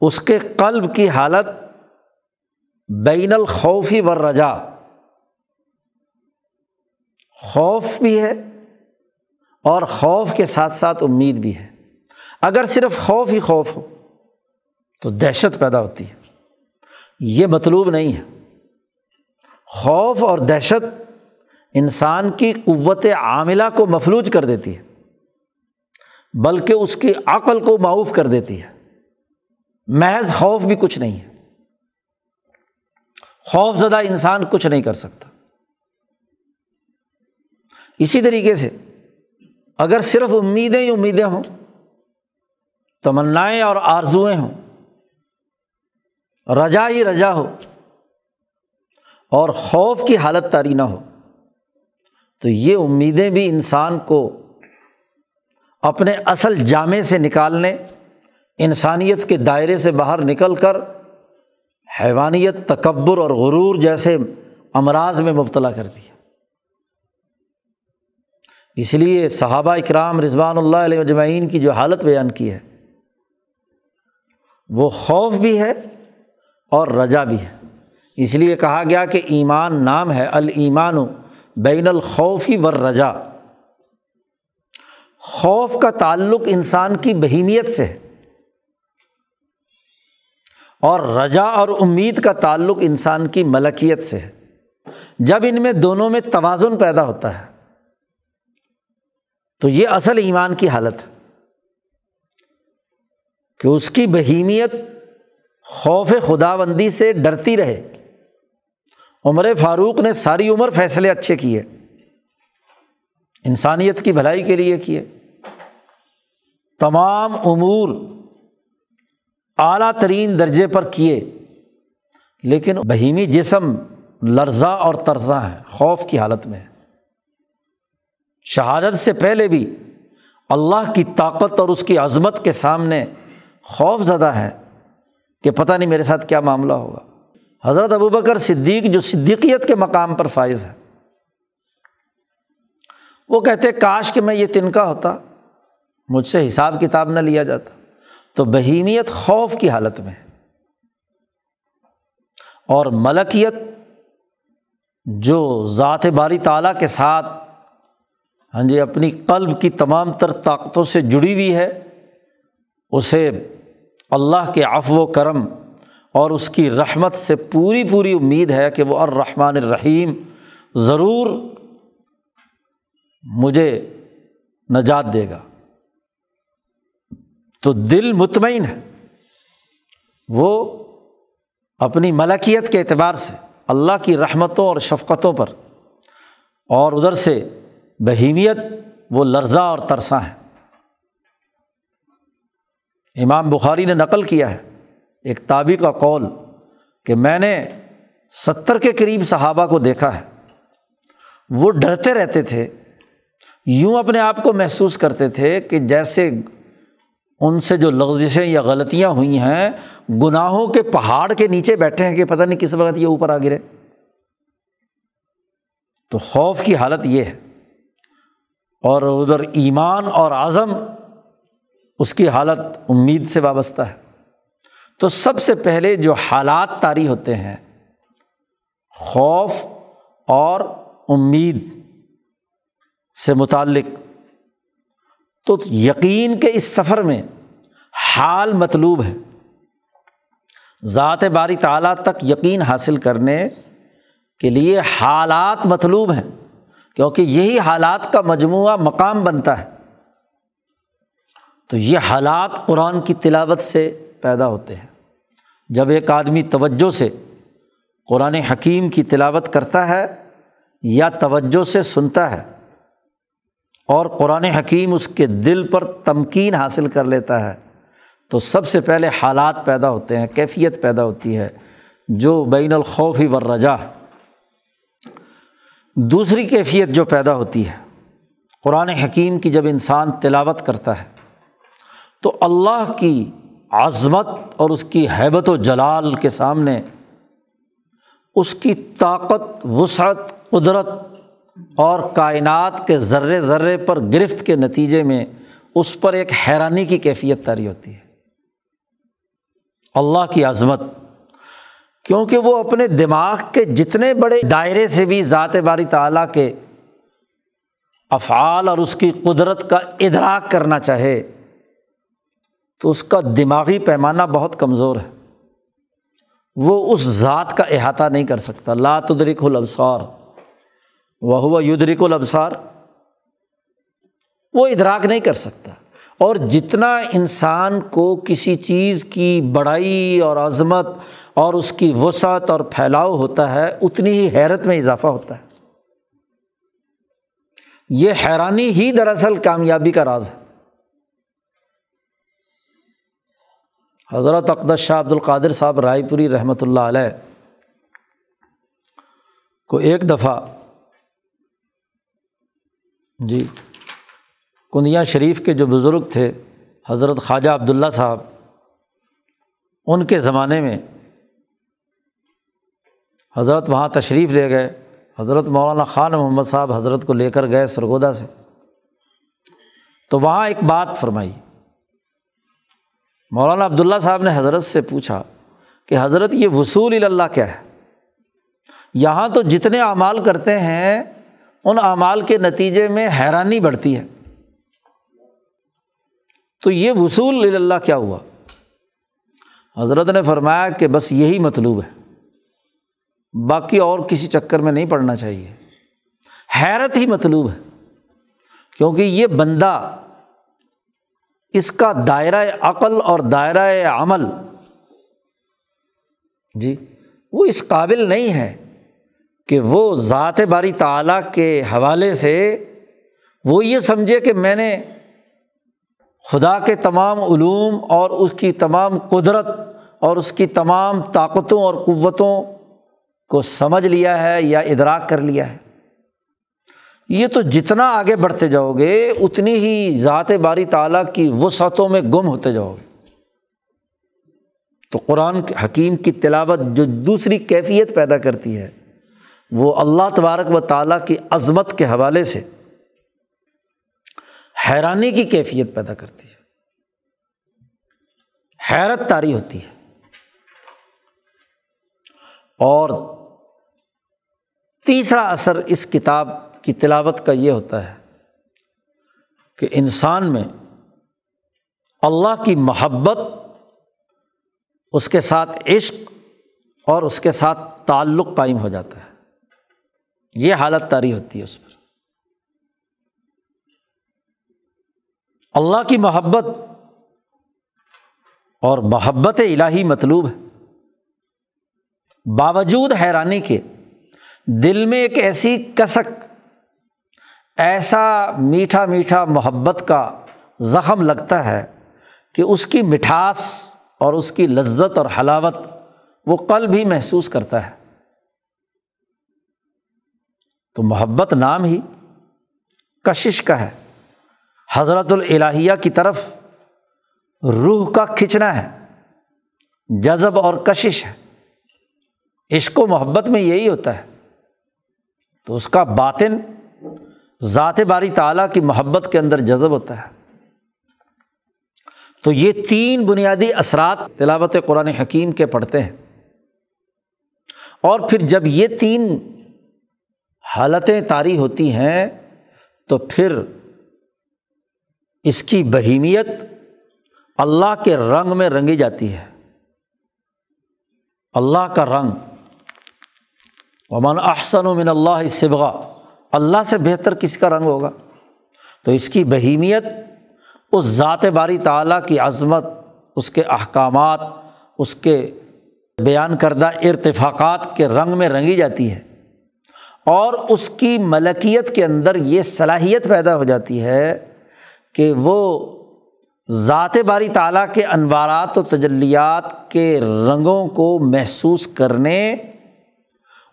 اس کے قلب کی حالت بین الخوفی ور رجا خوف بھی ہے اور خوف کے ساتھ ساتھ امید بھی ہے۔ اگر صرف خوف ہی خوف ہو، تو دہشت پیدا ہوتی ہے۔ یہ مطلوب نہیں ہے۔ خوف اور دہشت انسان کی قوت عاملہ کو مفلوج کر دیتی ہے، بلکہ اس کی عقل کو معاف کر دیتی ہے۔ محض خوف بھی کچھ نہیں ہے۔ خوف زدہ انسان کچھ نہیں کر سکتا۔ اسی طریقے سے اگر صرف امیدیں ہی امیدیں ہوں تمنائیں اور آرزوئیں ہوں۔ رجا ہی رجا ہو اور خوف کی حالت تاری نہ ہو۔ تو یہ امیدیں بھی انسان کو اپنے اصل جامع سے نکالنے، انسانیت کے دائرے سے باہر نکل کر حیوانیت، تکبر اور غرور جیسے امراض میں مبتلا کر دیا اس لیے صحابہ اکرام رضوان اللہ علیہ مجمعین کی جو حالت بیان کی ہے وہ خوف بھی ہے اور رجا بھی ہے۔ اس لیے کہا گیا کہ ایمان نام ہے المان بین الخوفی ور رجا خوف کا تعلق انسان کی بہیمیت سے ہے۔ اور رجا اور امید کا تعلق انسان کی ملکیت سے ہے۔ جب ان میں دونوں میں توازن پیدا ہوتا ہے، تو یہ اصل ایمان کی حالت ہے۔ کہ اس کی بہیمیت خوف خدا بندی سے ڈرتی رہے۔ عمر فاروق نے ساری عمر فیصلے اچھے کیے۔ انسانیت کی بھلائی کے لیے کیے۔ تمام امور اعلیٰ ترین درجے پر کیے۔ لیکن بہیمی جسم لرزا اور ترزاں ہے خوف کی حالت میں ہے شہادت سے پہلے بھی اللہ کی طاقت اور اس کی عظمت کے سامنے خوف زدہ ہے کہ پتہ نہیں میرے ساتھ کیا معاملہ ہوگا۔ حضرت ابو بکر صدیق جو صدیقیت کے مقام پر فائز ہے۔ وہ کہتے کاش کہ میں یہ تنکا ہوتا، مجھ سے حساب کتاب نہ لیا جاتا۔ تو بہیمیت خوف کی حالت میں ہے۔ اور ملکیت جو ذات باری تعالیٰ کے ساتھ ہاں جی اپنی قلب کی تمام تر طاقتوں سے جڑی ہوئی ہے اسے اللہ کے افو و کرم اور اس کی رحمت سے پوری پوری امید ہے کہ وہ الرحمٰن الرحیم ضرور مجھے نجات دے گا۔ تو دل مطمئن ہے۔ وہ اپنی ملکیت کے اعتبار سے اللہ کی رحمتوں اور شفقتوں پر اور ادھر سے بہیمیت، وہ لرزہ اور ترساں ہے امام بخاری نے نقل کیا ہے ایک تابی کا قول کہ میں نے ستر کے قریب صحابہ کو دیکھا ہے۔ وہ ڈرتے رہتے تھے، یوں اپنے آپ کو محسوس کرتے تھے کہ جیسے ان سے جو لغزشیں یا غلطیاں ہوئی ہیں، گناہوں کے پہاڑ کے نیچے بیٹھے ہیں کہ پتہ نہیں کس وقت یہ اوپر آ گرے۔ تو خوف کی حالت یہ ہے۔ اور ادھر ایمان اور اعظم اس کی حالت امید سے وابستہ ہے۔ تو سب سے پہلے جو حالات طاری ہوتے ہیں، خوف اور امید سے متعلق، تو یقین کے اس سفر میں حال مطلوب ہے۔ ذات باری تعالیٰ تک یقین حاصل کرنے کے لیے حالات مطلوب ہیں، کیونکہ یہی حالات کا مجموعہ مقام بنتا ہے۔ تو یہ حالات قرآن کی تلاوت سے پیدا ہوتے ہیں۔ جب ایک آدمی توجہ سے قرآن حکیم کی تلاوت کرتا ہے یا توجہ سے سنتا ہے اور قرآن حکیم اس کے دل پر تمکین حاصل کر لیتا ہے، تو سب سے پہلے حالات پیدا ہوتے ہیں، کیفیت پیدا ہوتی ہے، جو بین الخوف ور رجا دوسری کیفیت جو پیدا ہوتی ہے، قرآن حکیم کی جب انسان تلاوت کرتا ہے تو اللہ کی عظمت اور اس کی حیبت و جلال کے سامنے اس کی طاقت، وسعت، قدرت اور کائنات کے ذرے ذرے پر گرفت کے نتیجے میں اس پر ایک حیرانی کی کیفیت تاری ہوتی ہے۔ اللہ کی عظمت، کیونکہ وہ اپنے دماغ کے جتنے بڑے دائرے سے بھی ذات باری تعلیٰ کے افعال اور اس کی قدرت کا ادراک کرنا چاہے تو اس کا دماغی پیمانہ بہت کمزور ہے۔ وہ اس ذات کا احاطہ نہیں کر سکتا۔ لاتدرک الابصار۔ وہ ہوا یدرک الابصار۔ وہ ادراک نہیں کر سکتا۔ اور جتنا انسان کو کسی چیز کی بڑائی اور عظمت اور اس کی وسعت اور پھیلاؤ ہوتا ہے، اتنی ہی حیرت میں اضافہ ہوتا ہے۔ یہ حیرانی ہی دراصل کامیابی کا راز ہے۔ حضرت اقدس شاہ عبد القادر صاحب رائے پوری رحمۃ اللہ علیہ کو ایک دفعہ جی کنیا شریف کے جو بزرگ تھے، حضرت خواجہ عبداللہ صاحب، ان کے زمانے میں حضرت وہاں تشریف لے گئے۔ حضرت مولانا خان محمد صاحب حضرت کو لے کر گئے سرگودا سے۔ تو وہاں ایک بات فرمائی۔ مولانا عبداللہ صاحب نے حضرت سے پوچھا کہ حضرت یہ وصول اللہ کیا ہے؟ یہاں تو جتنے اعمال کرتے ہیں، ان اعمال کے نتیجے میں حیرانی بڑھتی ہے۔ تو یہ وصول اللہ کیا ہوا؟ حضرت نے فرمایا کہ بس یہی مطلوب ہے۔ باقی اور کسی چکر میں نہیں پڑنا چاہیے۔ حیرت ہی مطلوب ہے۔ کیونکہ یہ بندہ اس کا دائرۂ عقل اور دائرۂ عمل۔ جی وہ اس قابل نہیں ہے کہ وہ ذات باری تعلیٰ کے حوالے سے وہ یہ سمجھے کہ میں نے خدا کے تمام علوم اور اس کی تمام قدرت اور اس کی تمام طاقتوں اور قوتوں کو سمجھ لیا ہے یا ادراک کر لیا ہے۔ یہ تو جتنا آگے بڑھتے جاؤ گے، اتنی ہی ذات باری تعالیٰ کی وسعتوں میں گم ہوتے جاؤ گے۔ تو قرآن حکیم کی تلاوت جو دوسری کیفیت پیدا کرتی ہے، وہ اللہ تبارک و تعالیٰ کی عظمت کے حوالے سے حیرانی کی کیفیت پیدا کرتی ہے۔ حیرت تاری ہوتی ہے۔ اور تیسرا اثر اس کتاب کی تلاوت کا یہ ہوتا ہے کہ انسان میں اللہ کی محبت، اس کے ساتھ عشق اور اس کے ساتھ تعلق قائم ہو جاتا ہے۔ یہ حالت تاری ہوتی ہے اس پر۔ اللہ کی محبت اور محبت الہی مطلوب ہے۔ باوجود حیرانی کے دل میں ایک ایسی کسک ایسا میٹھا میٹھا محبت کا زخم لگتا ہے کہ اس کی مٹھاس اور اس کی لذت اور حلاوت وہ کل بھی محسوس کرتا ہے۔ تو محبت نام ہی کشش کا ہے۔ حضرت الہیہ کی طرف روح کا کھنچنا ہے، جذب اور کشش ہے۔ عشق و محبت میں یہی ہوتا ہے۔ تو اس کا باطن ذات باری تعالیٰ کی محبت کے اندر جذب ہوتا ہے۔ تو یہ تین بنیادی اثرات تلاوت قرآن حکیم کے پڑھتے ہیں۔ اور پھر جب یہ تین حالتیں طاری ہوتی ہیں، تو پھر اس کی بہیمیت اللہ کے رنگ میں رنگی جاتی ہے۔ اللہ کا رنگ۔ ومن احسن و من اللہ سبغا۔ اللہ سے بہتر کس کا رنگ ہوگا؟ تو اس کی بہیمیت، اس ذات باری تعلیٰ کی عظمت، اس کے احکامات، اس کے بیان کردہ ارتفاقات کے رنگ میں رنگی جاتی ہے اور اس کی ملکیت کے اندر یہ صلاحیت پیدا ہو جاتی ہے کہ وہ ذات باری تعلیٰ کے انوارات و تجلیات کے رنگوں کو محسوس کرنے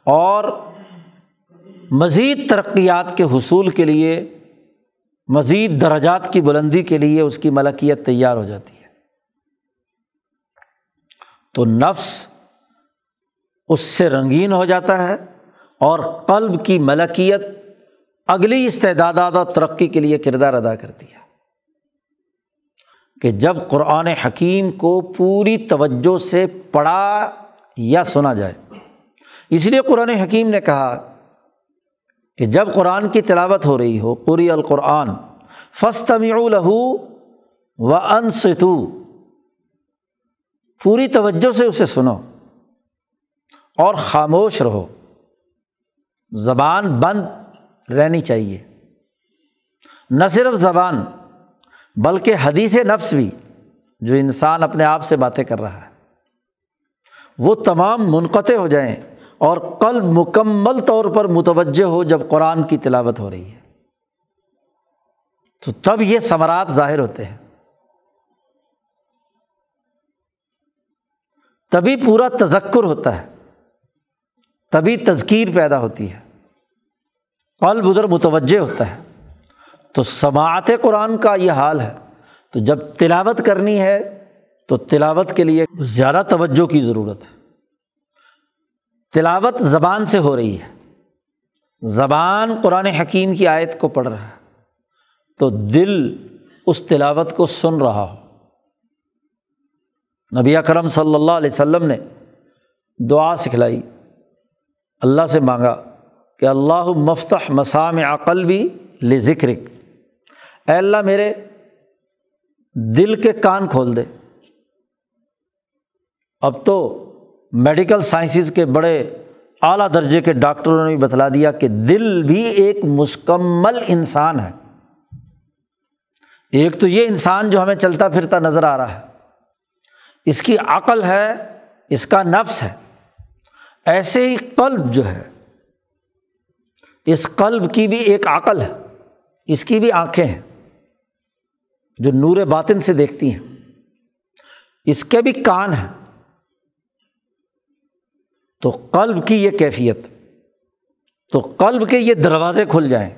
اور مزید ترقیات کے حصول کے لیے، مزید درجات کی بلندی کے لیے اس کی ملکیت تیار ہو جاتی ہے۔ تو نفس اس سے رنگین ہو جاتا ہے اور قلب کی ملکیت اگلی استعداد اور ترقی کے لیے کردار ادا کرتی ہے۔ کہ جب قرآن حکیم کو پوری توجہ سے پڑھا یا سنا جائے۔ اس لیے قرآن حکیم نے کہا کہ جب قرآن کی تلاوت ہو رہی ہو قری القرآن فستمی لہو و انستو پوری توجہ سے اسے سنو اور خاموش رہو۔ زبان بند رہنی چاہیے۔ نہ صرف زبان، بلکہ حدیث نفس بھی، جو انسان اپنے آپ سے باتیں کر رہا ہے۔ وہ تمام منقطع ہو جائیں۔ اور کل مکمل طور پر متوجہ ہو جب قرآن کی تلاوت ہو رہی ہے۔ تو تب یہ ثمرات ظاہر ہوتے ہیں۔ تبھی پورا تذکر ہوتا ہے۔ تبھی تذکیر پیدا ہوتی ہے۔ قلب ادھر متوجہ ہوتا ہے۔ تو سماعت قرآن کا یہ حال ہے۔ تو جب تلاوت کرنی ہے تو تلاوت کے لیے زیادہ توجہ کی ضرورت ہے۔ تلاوت زبان سے ہو رہی ہے۔ زبان قرآن حکیم کی آیت کو پڑھ رہا ہے۔ تو دل اس تلاوت کو سن رہا ہو۔ نبی کرم صلی اللہ علیہ وسلم نے دعا سکھلائی۔ اللہ سے مانگا کہ اللہ مفتح مسام عقل بھی لے ذکر اے اللہ میرے دل کے کان کھول دے۔ اب تو میڈیکل سائنسز کے بڑے اعلیٰ درجے کے ڈاکٹروں نے بھی بتلا دیا کہ دل بھی ایک مکمل انسان ہے۔ ایک تو یہ انسان جو ہمیں چلتا پھرتا نظر آ رہا ہے۔ اس کی عقل ہے، اس کا نفس ہے۔ ایسے ہی قلب جو ہے، اس قلب کی بھی ایک عقل ہے، اس کی بھی آنکھیں ہیں جو نور باطن سے دیکھتی ہیں۔ اس کے بھی کان ہیں۔ تو قلب کی یہ کیفیت، تو قلب کے یہ دروازے کھل جائیں۔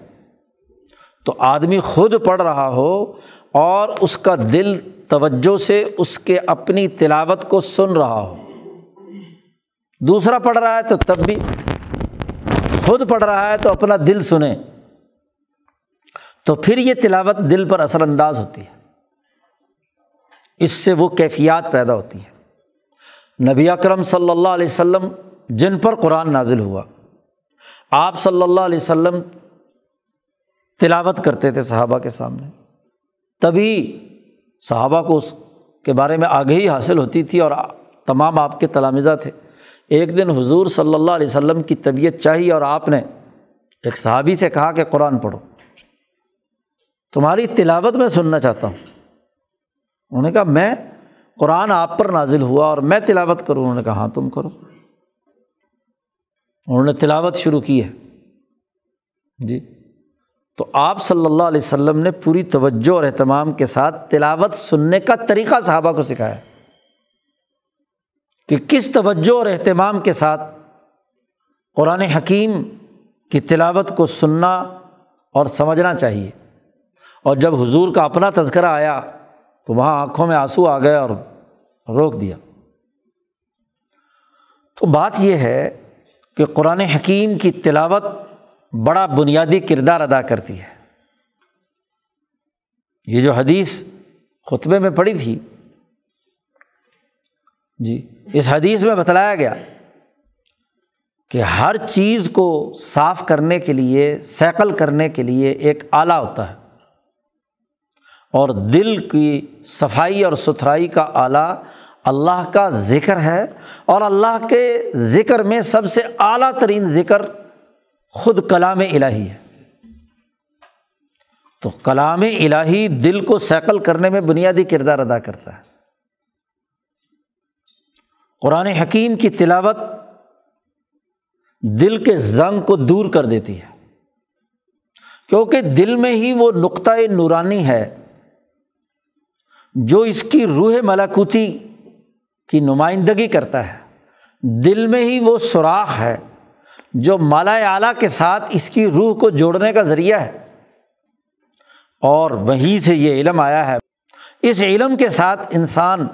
تو آدمی خود پڑھ رہا ہو اور اس کا دل توجہ سے اس کے اپنی تلاوت کو سن رہا ہو۔ دوسرا پڑھ رہا ہے تو تب بھی خود پڑھ رہا ہے تو اپنا دل سنیں تو پھر یہ تلاوت دل پر اثر انداز ہوتی ہے۔ اس سے وہ کیفیات پیدا ہوتی ہیں۔ نبی اکرم صلی اللہ علیہ وسلم جن پر قرآن نازل ہوا۔ آپ صلی اللہ علیہ وسلم تلاوت کرتے تھے صحابہ کے سامنے۔ تبھی صحابہ کو اس کے بارے میں آگہی حاصل ہوتی تھی اور تمام آپ کے تلامزہ تھے۔ ایک دن حضور صلی اللہ علیہ وسلم کی طبیعت چاہیے اور آپ نے ایک صحابی سے کہا کہ قرآن پڑھو۔ تمہاری تلاوت میں سننا چاہتا ہوں۔ انہوں نے کہا، میں قرآن آپ پر نازل ہوا اور میں تلاوت کروں۔ انہوں نے کہا ہاں تم کرو۔ انہوں نے تلاوت شروع کی ہے۔ جی۔ تو آپ صلی اللہ علیہ وسلم نے پوری توجہ اور اہتمام کے ساتھ تلاوت سننے کا طریقہ صحابہ کو سکھایا۔ کہ کس توجہ اور اہتمام کے ساتھ قرآن حکیم کی تلاوت کو سننا اور سمجھنا چاہیے۔ اور جب حضور کا اپنا تذکرہ آیا تو وہاں آنکھوں میں آنسو آ گئے اور روک دیا۔ تو بات یہ ہے کہ قرآن حکیم کی تلاوت بڑا بنیادی کردار ادا کرتی ہے۔ یہ جو حدیث خطبے میں پڑھی تھی۔ جی اس حدیث میں بتلایا گیا کہ ہر چیز کو صاف کرنے کے لیے سیکل کرنے کے لیے ایک آلہ ہوتا ہے۔ اور دل کی صفائی اور ستھرائی کا آلہ اللہ کا ذکر ہے اور اللہ کے ذکر میں سب سے اعلیٰ ترین ذکر خود کلام الہی ہے۔ تو کلام الہی دل کو سیکل کرنے میں بنیادی کردار ادا کرتا ہے۔ قرآن حکیم کی تلاوت دل کے زنگ کو دور کر دیتی ہے۔ کیونکہ دل میں ہی وہ نقطۂ نورانی ہے جو اس کی روح ملاکوتی کی نمائندگی کرتا ہے۔ دل میں ہی وہ سوراخ ہے جو مالا اعلیٰ کے ساتھ اس کی روح کو جوڑنے کا ذریعہ ہے۔ اور وہیں سے یہ علم آیا ہے۔ اس علم کے ساتھ انسان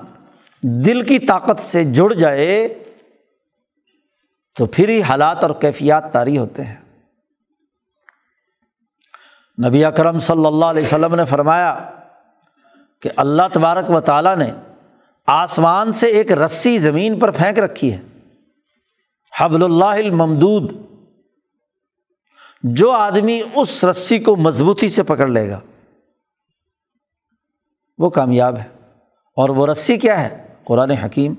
دل کی طاقت سے جڑ جائے تو پھر ہی حالات اور کیفیات طاری ہوتے ہیں۔ نبی اکرم صلی اللہ علیہ وسلم نے فرمایا کہ اللہ تبارک و تعالیٰ نے آسمان سے ایک رسی زمین پر پھینک رکھی ہے۔ حبل اللہ الممدود۔ جو آدمی اس رسی کو مضبوطی سے پکڑ لے گا، وہ کامیاب ہے۔ اور وہ رسی کیا ہے؟ قرآن حکیم۔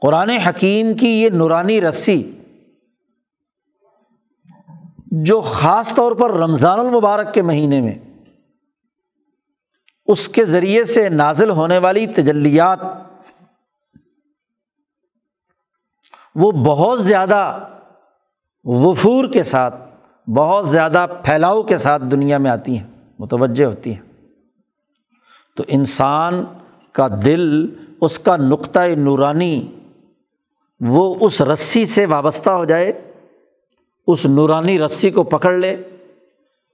قرآن حکیم کی یہ نورانی رسی، جو خاص طور پر رمضان المبارک کے مہینے میں اس کے ذریعے سے نازل ہونے والی تجلیات وہ بہت زیادہ وفور کے ساتھ، بہت زیادہ پھیلاؤ کے ساتھ دنیا میں آتی ہیں، متوجہ ہوتی ہیں۔ تو انسان کا دل، اس کا نقطۂ نورانی وہ اس رسی سے وابستہ ہو جائے، اس نورانی رسی کو پکڑ لے۔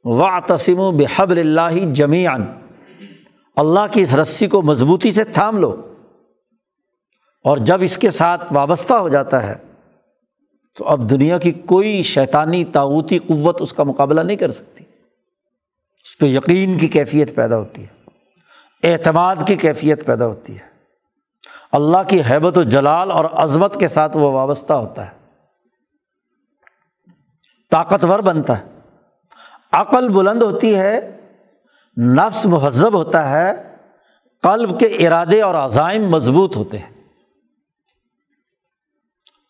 وا تسیم و بحب اللہ جمیان اللہ کی اس رسی کو مضبوطی سے تھام لو اور جب اس کے ساتھ وابستہ ہو جاتا ہے تو اب دنیا کی کوئی شیطانی تعوتی قوت اس کا مقابلہ نہیں کر سکتی۔ اس پہ یقین کی کیفیت پیدا ہوتی ہے، اعتماد کی کیفیت پیدا ہوتی ہے۔ اللہ کی حیبت و جلال اور عظمت کے ساتھ وہ وابستہ ہوتا ہے۔ طاقتور بنتا ہے۔ عقل بلند ہوتی ہے نفس مہذب ہوتا ہے، قلب کے ارادے اور عزائم مضبوط ہوتے ہیں۔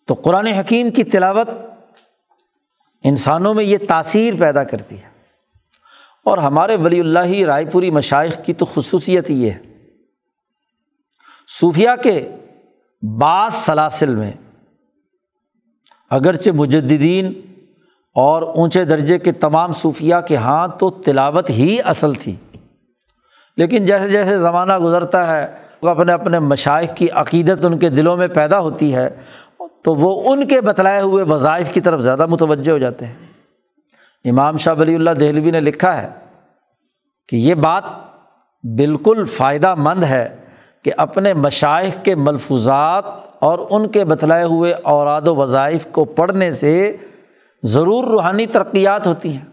تو قرآن حکیم کی تلاوت انسانوں میں یہ تاثیر پیدا کرتی ہے۔ اور ہمارے ولی اللہ رائے پوری مشائق کی تو خصوصیت یہ ہے۔ صوفیہ کے بعض سلاسل میں اگرچہ مجدین اور اونچے درجے کے تمام صوفیہ کے ہاں تو تلاوت ہی اصل تھی۔ لیکن جیسے جیسے زمانہ گزرتا ہے وہ اپنے اپنے مشائق کی عقیدت ان کے دلوں میں پیدا ہوتی ہے، تو وہ ان کے بتلائے ہوئے وظائف کی طرف زیادہ متوجہ ہو جاتے ہیں۔ امام شاہ ولی اللہ دہلوی نے لکھا ہے کہ یہ بات بالکل فائدہ مند ہے کہ اپنے مشائق کے ملفوظات اور ان کے بتلائے ہوئے اوراد و وظائف کو پڑھنے سے ضرور روحانی ترقیات ہوتی ہیں۔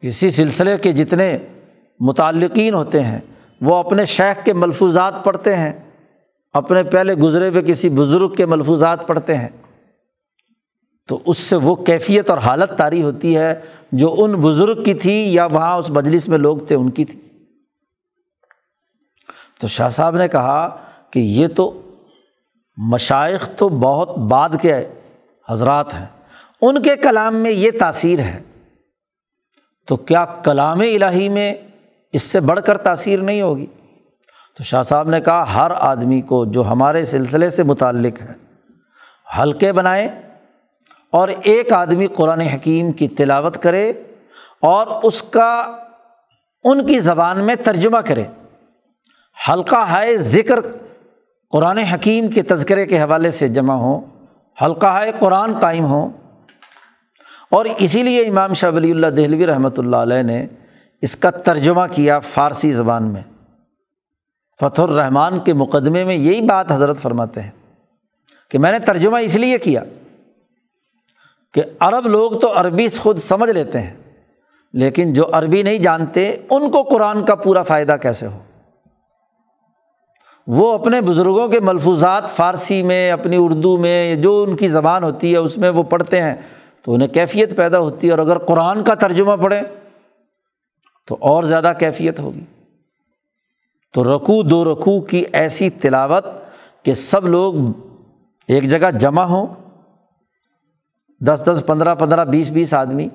کسی سلسلے کے جتنے متعلقین ہوتے ہیں، وہ اپنے شیخ کے ملفوظات پڑھتے ہیں، اپنے پہلے گزرے ہوئے کسی بزرگ کے ملفوظات پڑھتے ہیں۔ تو اس سے وہ کیفیت اور حالت طاری ہوتی ہے جو ان بزرگ کی تھی یا وہاں اس مجلس میں لوگ تھے، ان کی تھی۔ تو شاہ صاحب نے کہا کہ یہ تو مشائق تو بہت بعد کے حضرات ہیں۔ ان کے کلام میں یہ تاثیر ہے۔ تو کیا کلام الہی میں اس سے بڑھ کر تاثیر نہیں ہوگی؟ تو شاہ صاحب نے کہا، ہر آدمی کو جو ہمارے سلسلے سے متعلق ہے ہلکے بنائے اور ایک آدمی قرآن حکیم کی تلاوت کرے اور اس کا، ان کی زبان میں ترجمہ کرے۔ حلقہ ہائے ذکر قرآن حکیم کے تذکرے کے حوالے سے جمع ہوں، حلقہ ہائے قرآن قائم ہوں۔ اور اسی لیے امام شاہ ولی اللہ دہلوی رحمۃ اللہ علیہ نے اس کا ترجمہ کیا فارسی زبان میں۔ فتح الرحمٰن کے مقدمے میں یہی بات حضرت فرماتے ہیں کہ میں نے ترجمہ اس لیے کیا کہ عرب لوگ تو عربی خود سمجھ لیتے ہیں، لیکن جو عربی نہیں جانتے، ان کو قرآن کا پورا فائدہ کیسے ہو؟ وہ اپنے بزرگوں کے ملفوظات فارسی میں، اپنی اردو میں، جو ان کی زبان ہوتی ہے، اس میں وہ پڑھتے ہیں، تو انہیں کیفیت پیدا ہوتی ہے۔ اور اگر قرآن کا ترجمہ پڑھیں، تو اور زیادہ کیفیت ہوگی۔ تو رقو دو رقو کی ایسی تلاوت کہ سب لوگ ایک جگہ جمع ہوں۔ دس دس، پندرہ پندرہ، بیس بیس آدمی۔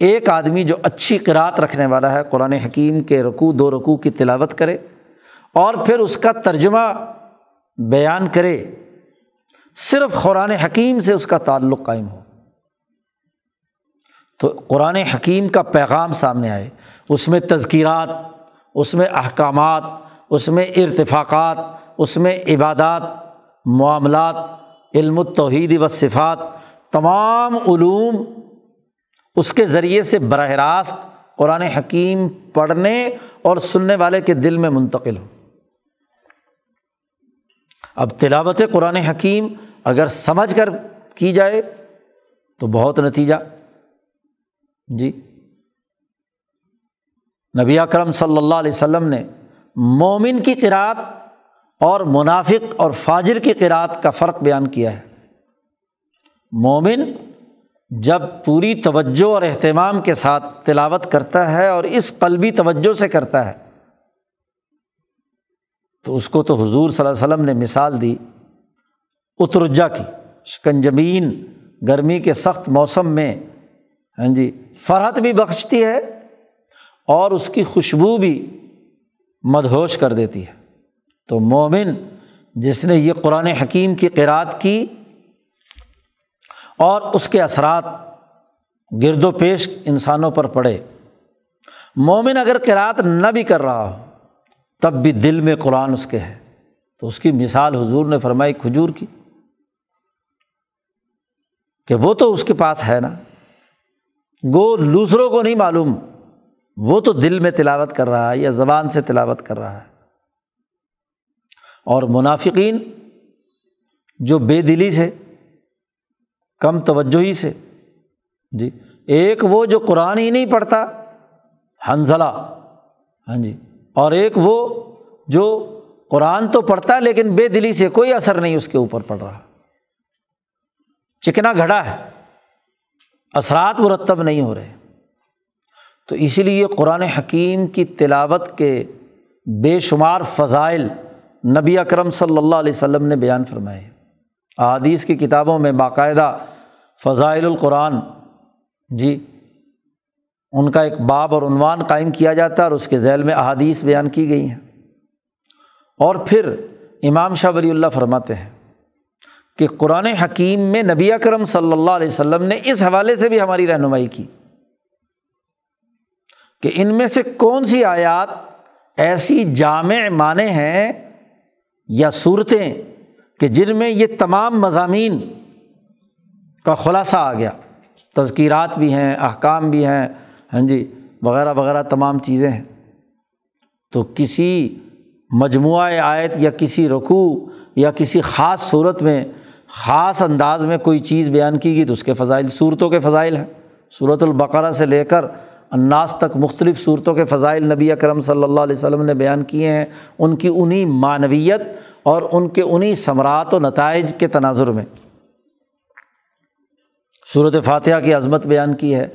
ایک آدمی جو اچھی قرأت رکھنے والا ہے، قرآن حکیم کے رقو دو رقو کی تلاوت کرے۔ اور پھر اس کا ترجمہ بیان کرے۔ صرف قرآن حکیم سے اس کا تعلق قائم ہو۔ تو قرآن حکیم کا پیغام سامنے آئے۔ اس میں تذکیرات، اس میں احکامات، اس میں ارتفاقات، اس میں عبادات، معاملات، علم توحید و صفات، تمام علوم اس کے ذریعے سے براہ راست قرآن حکیم پڑھنے اور سننے والے کے دل میں منتقل ہو۔ اب تلاوت قرآن حکیم اگر سمجھ کر کی جائے تو بہت نتیجہ۔ جی۔ نبی اکرم صلی اللہ علیہ وسلم نے مومن کی قرآت اور منافق اور فاجر کی قرآت کا فرق بیان کیا ہے۔ مومن جب پوری توجہ اور اہتمام کے ساتھ تلاوت کرتا ہے اور اس قلبی توجہ سے کرتا ہے تو اس کو تو حضور صلی اللہ علیہ وسلم نے مثال دی، اترجا کی، شکنجمین، گرمی کے سخت موسم میں ہاں جی فرحت بھی بخشتی ہے اور اس کی خوشبو بھی مدہوش کر دیتی ہے۔ تو مومن جس نے یہ قرآن حکیم کی قرآت کی اور اس کے اثرات گرد و پیش انسانوں پر پڑے۔ مومن اگر قرأت نہ بھی کر رہا ہو تب بھی دل میں قرآن اس کے ہے۔ تو اس کی مثال حضور نے فرمائی کھجور کی، کہ وہ تو اس کے پاس ہے نا۔ گو دوسروں کو نہیں معلوم، وہ تو دل میں تلاوت کر رہا ہے یا زبان سے تلاوت کر رہا ہے۔ اور منافقین جو بے دلی سے، کم توجہی سے جی ایک وہ جو قرآن ہی نہیں پڑھتا حنزلہ ہاں جی۔ اور ایک وہ جو قرآن تو پڑھتا ہے لیکن بے دلی سے کوئی اثر نہیں اس کے اوپر پڑ رہا۔ چکنا گھڑا ہے۔ اثرات مرتب نہیں ہو رہے۔ تو اسی لیے قرآن حکیم کی تلاوت کے بے شمار فضائل نبی اکرم صلی اللہ علیہ وسلم نے بیان فرمائے۔ احادیث کی کتابوں میں باقاعدہ فضائل القرآن۔ جی۔ ان کا ایک باب اور عنوان قائم کیا جاتا ہے اور اس کے ذیل میں احادیث بیان کی گئی ہیں۔ اور پھر امام شاہ ولی اللہ فرماتے ہیں کہ قرآن حکیم میں نبی اکرم صلی اللہ علیہ وسلم نے اس حوالے سے بھی ہماری رہنمائی کی کہ ان میں سے کون سی آیات ایسی جامع معنی ہیں یا صورتیں کہ جن میں یہ تمام مضامین کا خلاصہ آ گیا۔ تذکیرات بھی ہیں، احکام بھی ہیں ہاں جی وغیرہ وغیرہ تمام چیزیں ہیں۔ تو کسی مجموعہ آیت یا کسی رقوع یا کسی خاص صورت میں، خاص انداز میں کوئی چیز بیان کی گئی تو اس کے فضائل صورتوں کے فضائل ہیں۔ صورت البقرہ سے لے کر اناس تک مختلف صورتوں کے فضائل نبی اکرم صلی اللہ علیہ وسلم نے بیان کیے ہیں۔ ان کی انہیں معنویت اور ان کے انہیں ثمرات و نتائج کے تناظر میں۔ صورت فاتحہ کی عظمت بیان کی ہے۔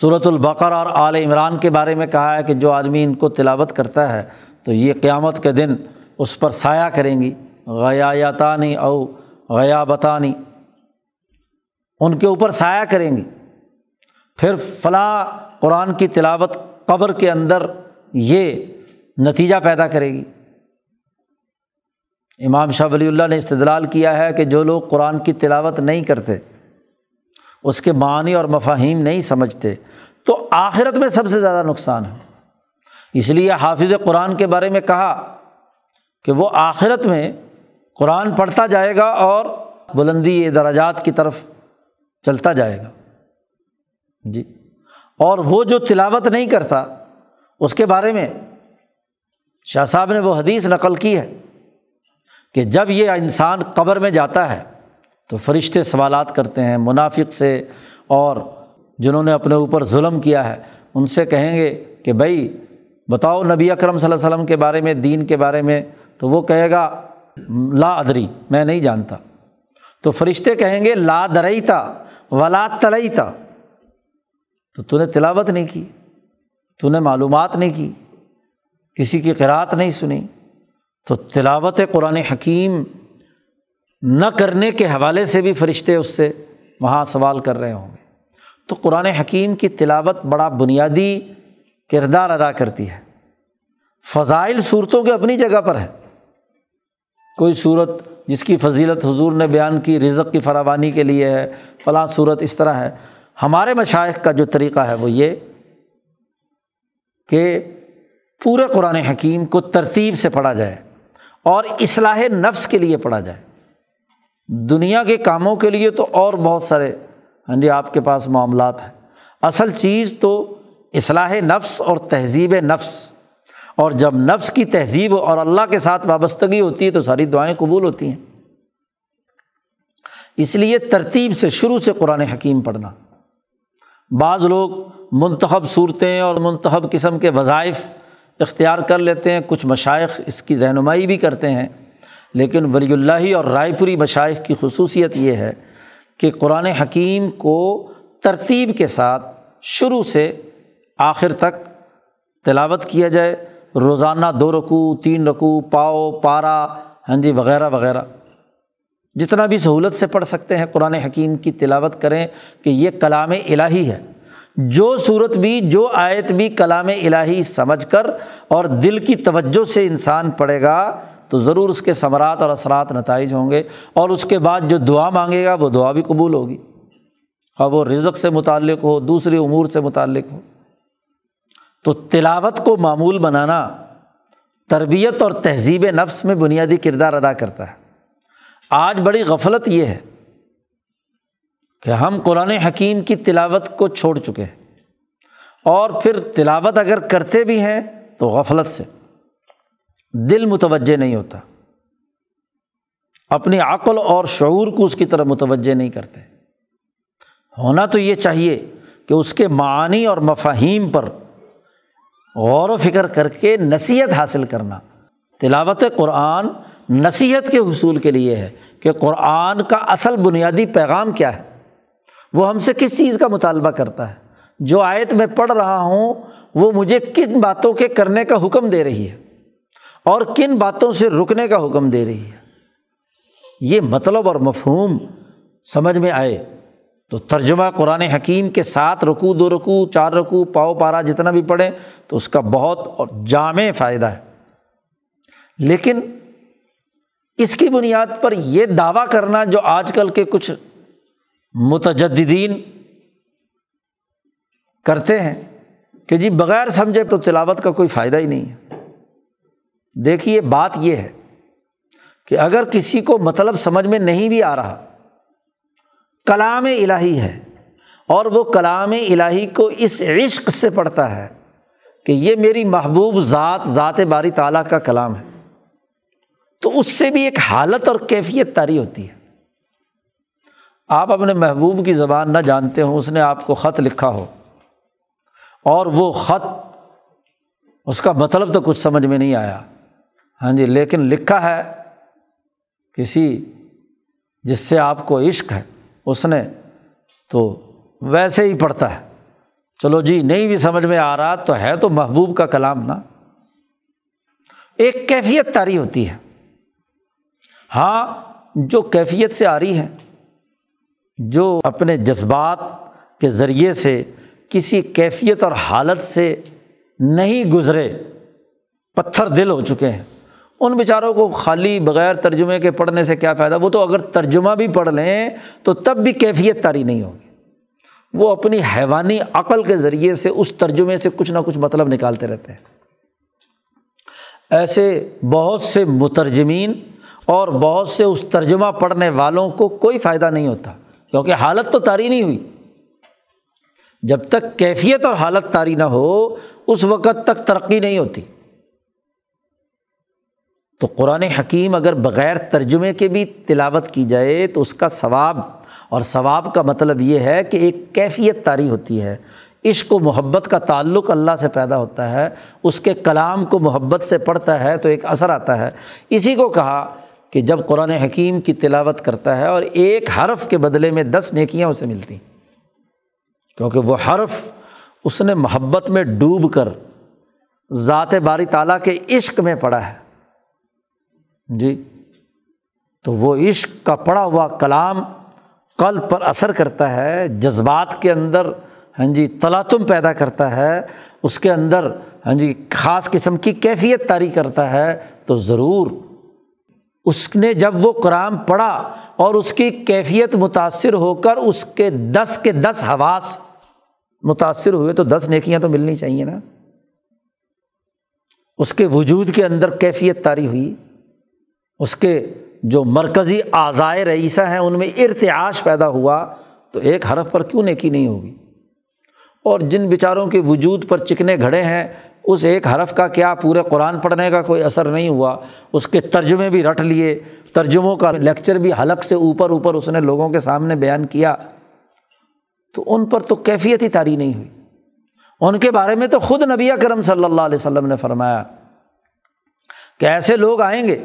صورت البقر اور عال عمران کے بارے میں کہا ہے کہ جو آدمی ان کو تلاوت کرتا ہے تو یہ قیامت کے دن اس پر سایہ کریں گی غیاتانی او غیابتانی۔ ان کے اوپر سایہ کریں گی۔ پھر فلاں قرآن کی تلاوت قبر کے اندر یہ نتیجہ پیدا کرے گی۔ امام شاہ ولی اللہ نے استدلال کیا ہے کہ جو لوگ قرآن کی تلاوت نہیں کرتے اس کے معنی اور مفاہیم نہیں سمجھتے، تو آخرت میں سب سے زیادہ نقصان ہے۔ اس لیے حافظ قرآن کے بارے میں کہا کہ وہ آخرت میں قرآن پڑھتا جائے گا اور بلندی دراجات کی طرف چلتا جائے گا۔ جی۔ اور وہ جو تلاوت نہیں کرتا، اس کے بارے میں شاہ صاحب نے وہ حدیث نقل کی ہے کہ جب یہ انسان قبر میں جاتا ہے تو فرشتے سوالات کرتے ہیں، منافق سے، اور جنہوں نے اپنے اوپر ظلم کیا ہے، ان سے کہیں گے کہ بھائی، بتاؤ نبی اکرم صلی اللہ علیہ وسلم کے بارے میں، دین کے بارے میں، تو وہ کہے گا، لا ادری، میں نہیں جانتا۔ تو فرشتے کہیں گے، لا درئی تھا ولا تلئی تھا تو تو نے تلاوت نہیں کی، تو نے معلومات نہیں کی، کسی کی قرأت نہیں سنی۔ تو تلاوت قرآن حکیم نہ کرنے کے حوالے سے بھی فرشتے اس سے وہاں سوال کر رہے ہوں گے۔ تو قرآن حکیم کی تلاوت بڑا بنیادی کردار ادا کرتی ہے۔ فضائل صورتوں کے اپنی جگہ پر ہے۔ کوئی صورت جس کی فضیلت حضور نے بیان کی، رزق کی فراوانی کے لیے ہے، فلاں صورت اس طرح ہے۔ ہمارے مشائق کا جو طریقہ ہے وہ یہ کہ پورے قرآن حکیم کو ترتیب سے پڑھا جائے اور اصلاح نفس کے لیے پڑھا جائے۔ دنیا کے کاموں کے لیے تو اور بہت سارے ہاں جی آپ کے پاس معاملات ہیں۔ اصل چیز تو اصلاح نفس اور تہذیب نفس۔ اور جب نفس کی تہذیب اور اللہ کے ساتھ وابستگی ہوتی ہے تو ساری دعائیں قبول ہوتی ہیں۔ اس لیے ترتیب سے شروع سے قرآن حکیم پڑھنا۔ بعض لوگ منتخب صورتیں اور منتخب قسم کے وظائف اختیار کر لیتے ہیں، کچھ مشائق اس کی رہنمائی بھی کرتے ہیں۔ لیکن ولی اللہ اور رائے پوری مشائق کی خصوصیت یہ ہے کہ قرآن حکیم کو ترتیب کے ساتھ شروع سے آخر تک تلاوت کیا جائے، روزانہ دو رقو تین رقو پاؤ پارا ہاں جی وغیرہ وغیرہ۔ جتنا بھی سہولت سے پڑھ سکتے ہیں قرآن حکیم کی تلاوت کریں کہ یہ کلام الہی ہے۔ جو صورت بھی، جو آیت بھی کلام الہی سمجھ کر اور دل کی توجہ سے انسان پڑھے گا تو ضرور اس کے ثمرات اور اثرات نتائج ہوں گے اور اس کے بعد جو دعا مانگے گا وہ دعا بھی قبول ہوگی خواہ وہ رزق سے متعلق ہو، دوسری امور سے متعلق ہو۔ تو تلاوت کو معمول بنانا تربیت اور تہذیب نفس میں بنیادی کردار ادا کرتا ہے۔ آج بڑی غفلت یہ ہے کہ ہم قرآن حکیم کی تلاوت کو چھوڑ چکے ہیں اور پھر تلاوت اگر کرتے بھی ہیں تو غفلت سے۔ دل متوجہ نہیں ہوتا۔ اپنی عقل اور شعور کو اس کی طرف متوجہ نہیں کرتے۔ ہونا تو یہ چاہیے کہ اس کے معانی اور مفاہیم پر غور و فکر کر کے نصیحت حاصل کرنا۔ تلاوت قرآن نصیحت کے حصول کے لیے ہے کہ قرآن کا اصل بنیادی پیغام کیا ہے۔ وہ ہم سے کس چیز کا مطالبہ کرتا ہے؟ جو آیت میں پڑھ رہا ہوں، وہ مجھے کن باتوں کے کرنے کا حکم دے رہی ہے؟ اور کن باتوں سے رکنے کا حکم دے رہی ہے؟ یہ مطلب اور مفہوم سمجھ میں آئے تو ترجمہ قرآن حکیم کے ساتھ رکو دو رکو چار رکو پاؤ پارا جتنا بھی پڑھیں تو اس کا بہت اور جامع فائدہ ہے۔ لیکن اس کی بنیاد پر یہ دعویٰ کرنا جو آج کل کے کچھ متجدین کرتے ہیں کہ جی بغیر سمجھے تو تلاوت کا کوئی فائدہ ہی نہیں ہے۔ دیکھیے، بات یہ ہے کہ اگر کسی کو مطلب سمجھ میں نہیں بھی آ رہا، کلام الہی ہے اور وہ کلام الہی کو اس عشق سے پڑھتا ہے کہ یہ میری محبوب ذات ذات باری تعالیٰ کا کلام ہے، تو اس سے بھی ایک حالت اور کیفیت تاری ہوتی ہے۔ آپ اپنے محبوب کی زبان نہ جانتے ہوں، اس نے آپ کو خط لکھا ہو اور وہ خط، اس کا مطلب تو کچھ سمجھ میں نہیں آیا۔ ہاں جی لیکن لکھا ہے کسی جس سے آپ کو عشق ہے، اس نے تو ویسے ہی پڑھتا ہے۔ چلو جی نہیں بھی سمجھ میں آ رہا تو ہے تو محبوب کا کلام نا۔ ایک کیفیت تاری ہوتی ہے۔ ہاں جو کیفیت سے آ رہی ہے، جو اپنے جذبات کے ذریعے سے کسی کیفیت اور حالت سے نہیں گزرے، پتھر دل ہو چکے ہیں۔ ان بیچاروں کو خالی بغیر ترجمے کے پڑھنے سے کیا فائدہ؟ وہ تو اگر ترجمہ بھی پڑھ لیں تو تب بھی کیفیت تاری نہیں ہوگی۔ وہ اپنی حیوانی عقل کے ذریعے سے اس ترجمے سے کچھ نہ کچھ مطلب نکالتے رہتے ہیں۔ ایسے بہت سے مترجمین اور بہت سے اس ترجمہ پڑھنے والوں کو کوئی فائدہ نہیں ہوتا، کیونکہ حالت تو تاری نہیں ہوئی۔ جب تک کیفیت اور حالت تاری نہ ہو، اس وقت تک ترقی نہیں ہوتی۔ تو قرآن حکیم اگر بغیر ترجمے کے بھی تلاوت کی جائے تو اس کا ثواب، اور ثواب کا مطلب یہ ہے کہ ایک کیفیت تاری ہوتی ہے۔ عشق و محبت کا تعلق اللہ سے پیدا ہوتا ہے، اس کے کلام کو محبت سے پڑھتا ہے تو ایک اثر آتا ہے۔ اسی کو کہا کہ جب قرآن حکیم کی تلاوت کرتا ہے اور ایک حرف کے بدلے میں دس نیکیاں اسے ملتی، کیونکہ وہ حرف اس نے محبت میں ڈوب کر ذات باری تعالیٰ کے عشق میں پڑھا ہے۔ جی تو وہ عشق کا پڑا ہوا کلام قلب پر اثر کرتا ہے، جذبات کے اندر ہاں جی تلاتم پیدا کرتا ہے، اس کے اندر ہاں جی خاص قسم کی کیفیت طاری کرتا ہے، تو ضرور اس نے جب وہ قرآن پڑھا اور اس کی کیفیت متاثر ہو کر اس کے دس کے دس حواس متاثر ہوئے، تو دس نیکیاں تو ملنی چاہیے نا۔ اس کے وجود کے اندر کیفیت طاری ہوئی۔ اس کے جو مرکزی اعضائے رئیسہ ہیں، ان میں ارتعاش پیدا ہوا تو ایک حرف پر کیوں نیکی نہیں ہوگی؟ اور جن بیچاروں کے وجود پر چکنے گھڑے ہیں، اس ایک حرف کا کیا پورے قرآن پڑھنے کا کوئی اثر نہیں ہوا؟ اس کے ترجمے بھی رٹ لیے، ترجموں کا لیکچر بھی حلق سے اوپر اوپر اس نے لوگوں کے سامنے بیان کیا۔ تو ان پر تو کیفیت ہی تاری نہیں ہوئی۔ ان کے بارے میں تو خود نبی کرم صلی اللہ علیہ وسلم نے فرمایا کہ ایسے لوگ آئیں گے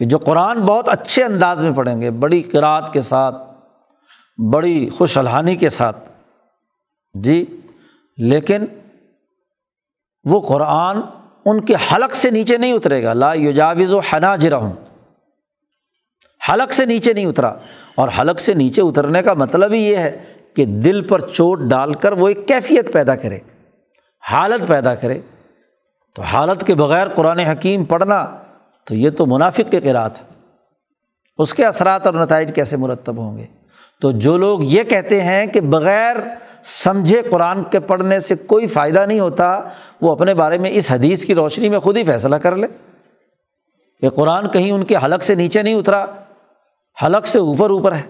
کہ جو قرآن بہت اچھے انداز میں پڑھیں گے، بڑی قرآت کے ساتھ، بڑی خوش الحانی کے ساتھ۔ جی لیکن وہ قرآن ان کے حلق سے نیچے نہیں اترے گا۔ لا یوجاوز و حنا جرم حلق سے نیچے نہیں اترا۔ اور حلق سے نیچے اترنے کا مطلب ہی یہ ہے کہ دل پر چوٹ ڈال کر وہ ایک کیفیت پیدا کرے، حالت پیدا کرے۔ تو حالت کے بغیر قرآن حکیم پڑھنا تو یہ تو منافق کے قرات ہے اس کے اثرات اور نتائج کیسے مرتب ہوں گے؟ تو جو لوگ یہ کہتے ہیں کہ بغیر سمجھے قرآن کے پڑھنے سے کوئی فائدہ نہیں ہوتا، وہ اپنے بارے میں اس حدیث کی روشنی میں خود ہی فیصلہ کر لے۔ کہ قرآن کہیں ان کے حلق سے نیچے نہیں اترا، حلق سے اوپر اوپر ہے۔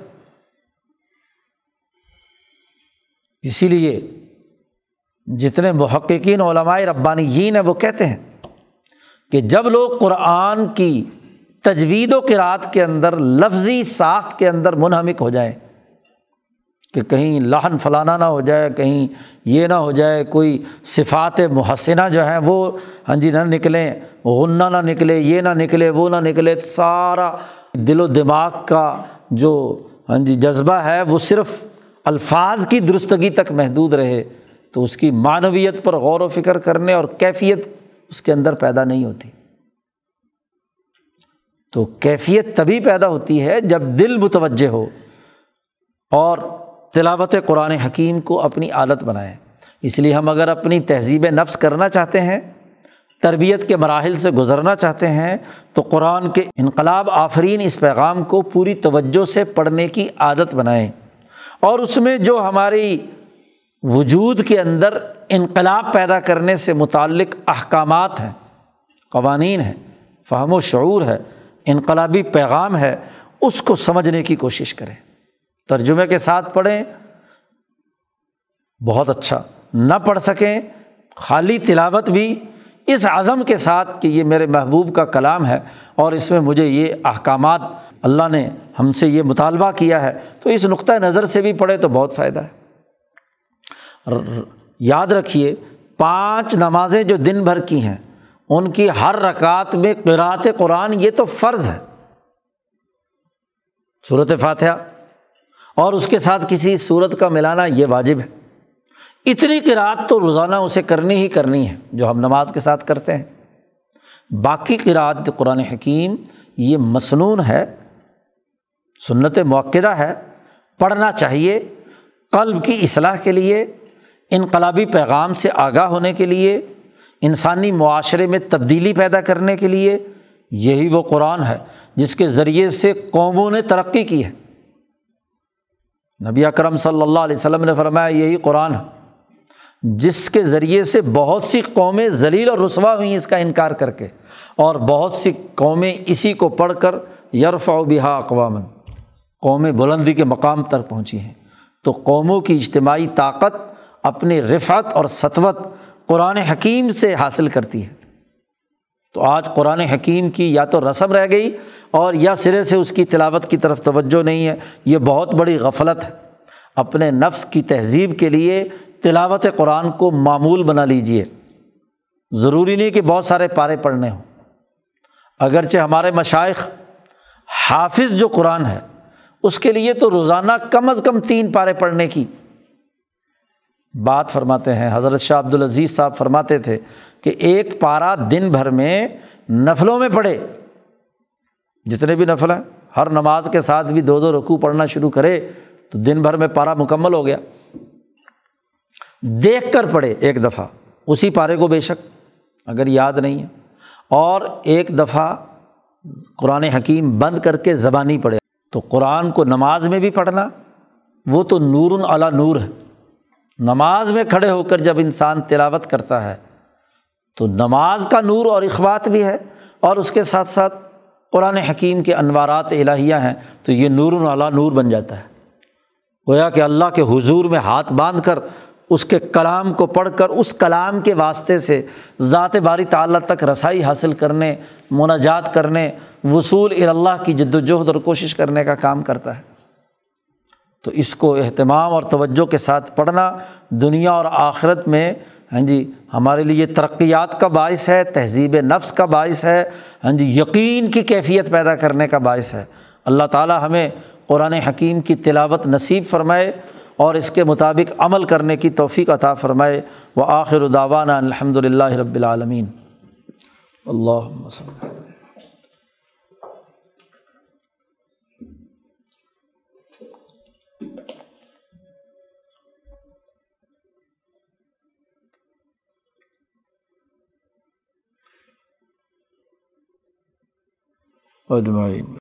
اسی لیے جتنے محققین علمائے ربانی ہیں، وہ کہتے ہیں کہ جب لوگ قرآن کی تجوید و قرأت کے اندر، لفظی ساخت کے اندر منہمک ہو جائیں، کہ کہیں لہن فلانا نہ ہو جائے، کہیں یہ نہ ہو جائے، کوئی صفات محسنہ جو ہیں وہ ہاں جی نہ نکلیں، غنہ نہ نکلے، یہ نہ نکلے، وہ نہ نکلے، سارا دل و دماغ کا جو ہاں جی جذبہ ہے، وہ صرف الفاظ کی درستگی تک محدود رہے، تو اس کی معنویت پر غور و فکر کرنے اور کیفیت اس کے اندر پیدا نہیں ہوتی۔ تو کیفیت تبھی پیدا ہوتی ہے جب دل متوجہ ہو اور تلاوت قرآن حکیم کو اپنی عادت بنائیں اس لیے ہم اگر اپنی تہذیب نفس کرنا چاہتے ہیں، تربیت کے مراحل سے گزرنا چاہتے ہیں، تو قرآن کے انقلاب آفرین اس پیغام کو پوری توجہ سے پڑھنے کی عادت بنائیں۔ اور اس میں جو ہماری وجود کے اندر انقلاب پیدا کرنے سے متعلق احکامات ہیں، قوانین ہیں، فہم و شعور ہے، انقلابی پیغام ہے، اس کو سمجھنے کی کوشش کریں۔ ترجمے کے ساتھ پڑھیں، بہت اچھا۔ نہ پڑھ سکیں، خالی تلاوت بھی۔ اس عزم کے ساتھ کہ یہ میرے محبوب کا کلام ہے اور اس میں مجھے یہ احکامات، اللہ نے ہم سے یہ مطالبہ کیا ہے۔ تو اس نقطۂ نظر سے بھی پڑھے تو بہت فائدہ ہے۔ یاد رکھیے، پانچ نمازیں جو دن بھر کی ہیں، ان کی ہر رکعت میں قرات قرآن یہ تو فرض ہے۔ صورت فاتحہ، اور اس کے ساتھ کسی صورت کا ملانا یہ واجب ہے۔ اتنی قرآت تو روزانہ اسے کرنی ہی کرنی ہے، جو ہم نماز کے ساتھ کرتے ہیں۔ باقی قرآت قرآن حکیم، یہ مصنون ہے، سنت موقع ہے، پڑھنا چاہیے، قلب کی اصلاح کے لیے انقلابی پیغام سے آگاہ ہونے کے لیے، انسانی معاشرے میں تبدیلی پیدا کرنے کے لیے، یہی وہ قرآن ہے جس کے ذریعے سے قوموں نے ترقی کی ہے۔ نبی اکرم صلی اللہ علیہ وسلم نے فرمایا، یہی قرآن ہے جس کے ذریعے سے بہت سی قومیں ذلیل اور رسوا ہوئیں اس کا انکار کر کے، اور بہت سی قومیں اسی کو پڑھ کر یرف و بحا اقوام قومیں بلندی کے مقام تک پہنچی ہیں۔ تو قوموں کی اجتماعی طاقت اپنی رفعت اور سطوت قرآن حکیم سے حاصل کرتی ہے۔ تو آج قرآن حکیم کی یا تو رسم رہ گئی اور یا سرے سے اس کی تلاوت کی طرف توجہ نہیں ہے۔ یہ بہت بڑی غفلت ہے۔ اپنے نفس کی تہذیب کے لیے تلاوت قرآن کو معمول بنا لیجیے ضروری نہیں کہ بہت سارے پارے پڑھنے ہوں۔ اگرچہ ہمارے مشائق حافظ جو قرآن ہے، اس کے لیے تو روزانہ کم از کم تین پارے پڑھنے کی بات فرماتے ہیں، حضرت شاہ عبد العزیز صاحب فرماتے تھے کہ ایک پارا دن بھر میں نفلوں میں پڑھے۔ جتنے بھی نفل ہیں، ہر نماز کے ساتھ بھی دو دو رقو پڑھنا شروع کرے تو دن بھر میں پارا مکمل ہو گیا۔ دیکھ کر پڑھے ایک دفعہ، اسی پارے کو بے شک، اگر یاد نہیں ہے۔ اور ایک دفعہ قرآن حکیم بند کر کے زبانی پڑھے۔ تو قرآن کو نماز میں بھی پڑھنا، وہ تو نور اعلیٰ نور ہے۔ نماز میں کھڑے ہو کر جب انسان تلاوت کرتا ہے، تو نماز کا نور اور اخبات بھی ہے اور اس کے ساتھ ساتھ قرآن حکیم کے انوارات الہیہ ہیں، تو یہ نور اعلیٰ نور بن جاتا ہے۔ گویا کہ اللہ کے حضور میں ہاتھ باندھ کر اس کے کلام کو پڑھ کر اس کلام کے واسطے سے ذات باری تعلیٰ تک رسائی حاصل کرنے، مناجات کرنے، وصول اللہ کی جد وجہد اور کوشش کرنے کا کام کرتا ہے۔ تو اس کو اہتمام اور توجہ کے ساتھ پڑھنا دنیا اور آخرت میں ہاں جی ہمارے لیے ترقیات کا باعث ہے، تہذیب نفس کا باعث ہے ہاں جی یقین کی کیفیت پیدا کرنے کا باعث ہے۔ اللہ تعالیٰ ہمیں قرآن حکیم کی تلاوت نصیب فرمائے اور اس کے مطابق عمل کرنے کی توفیق عطا فرمائے۔ وہ آخر داوانہ الحمد للہ رب العالمین اللہ اجمعین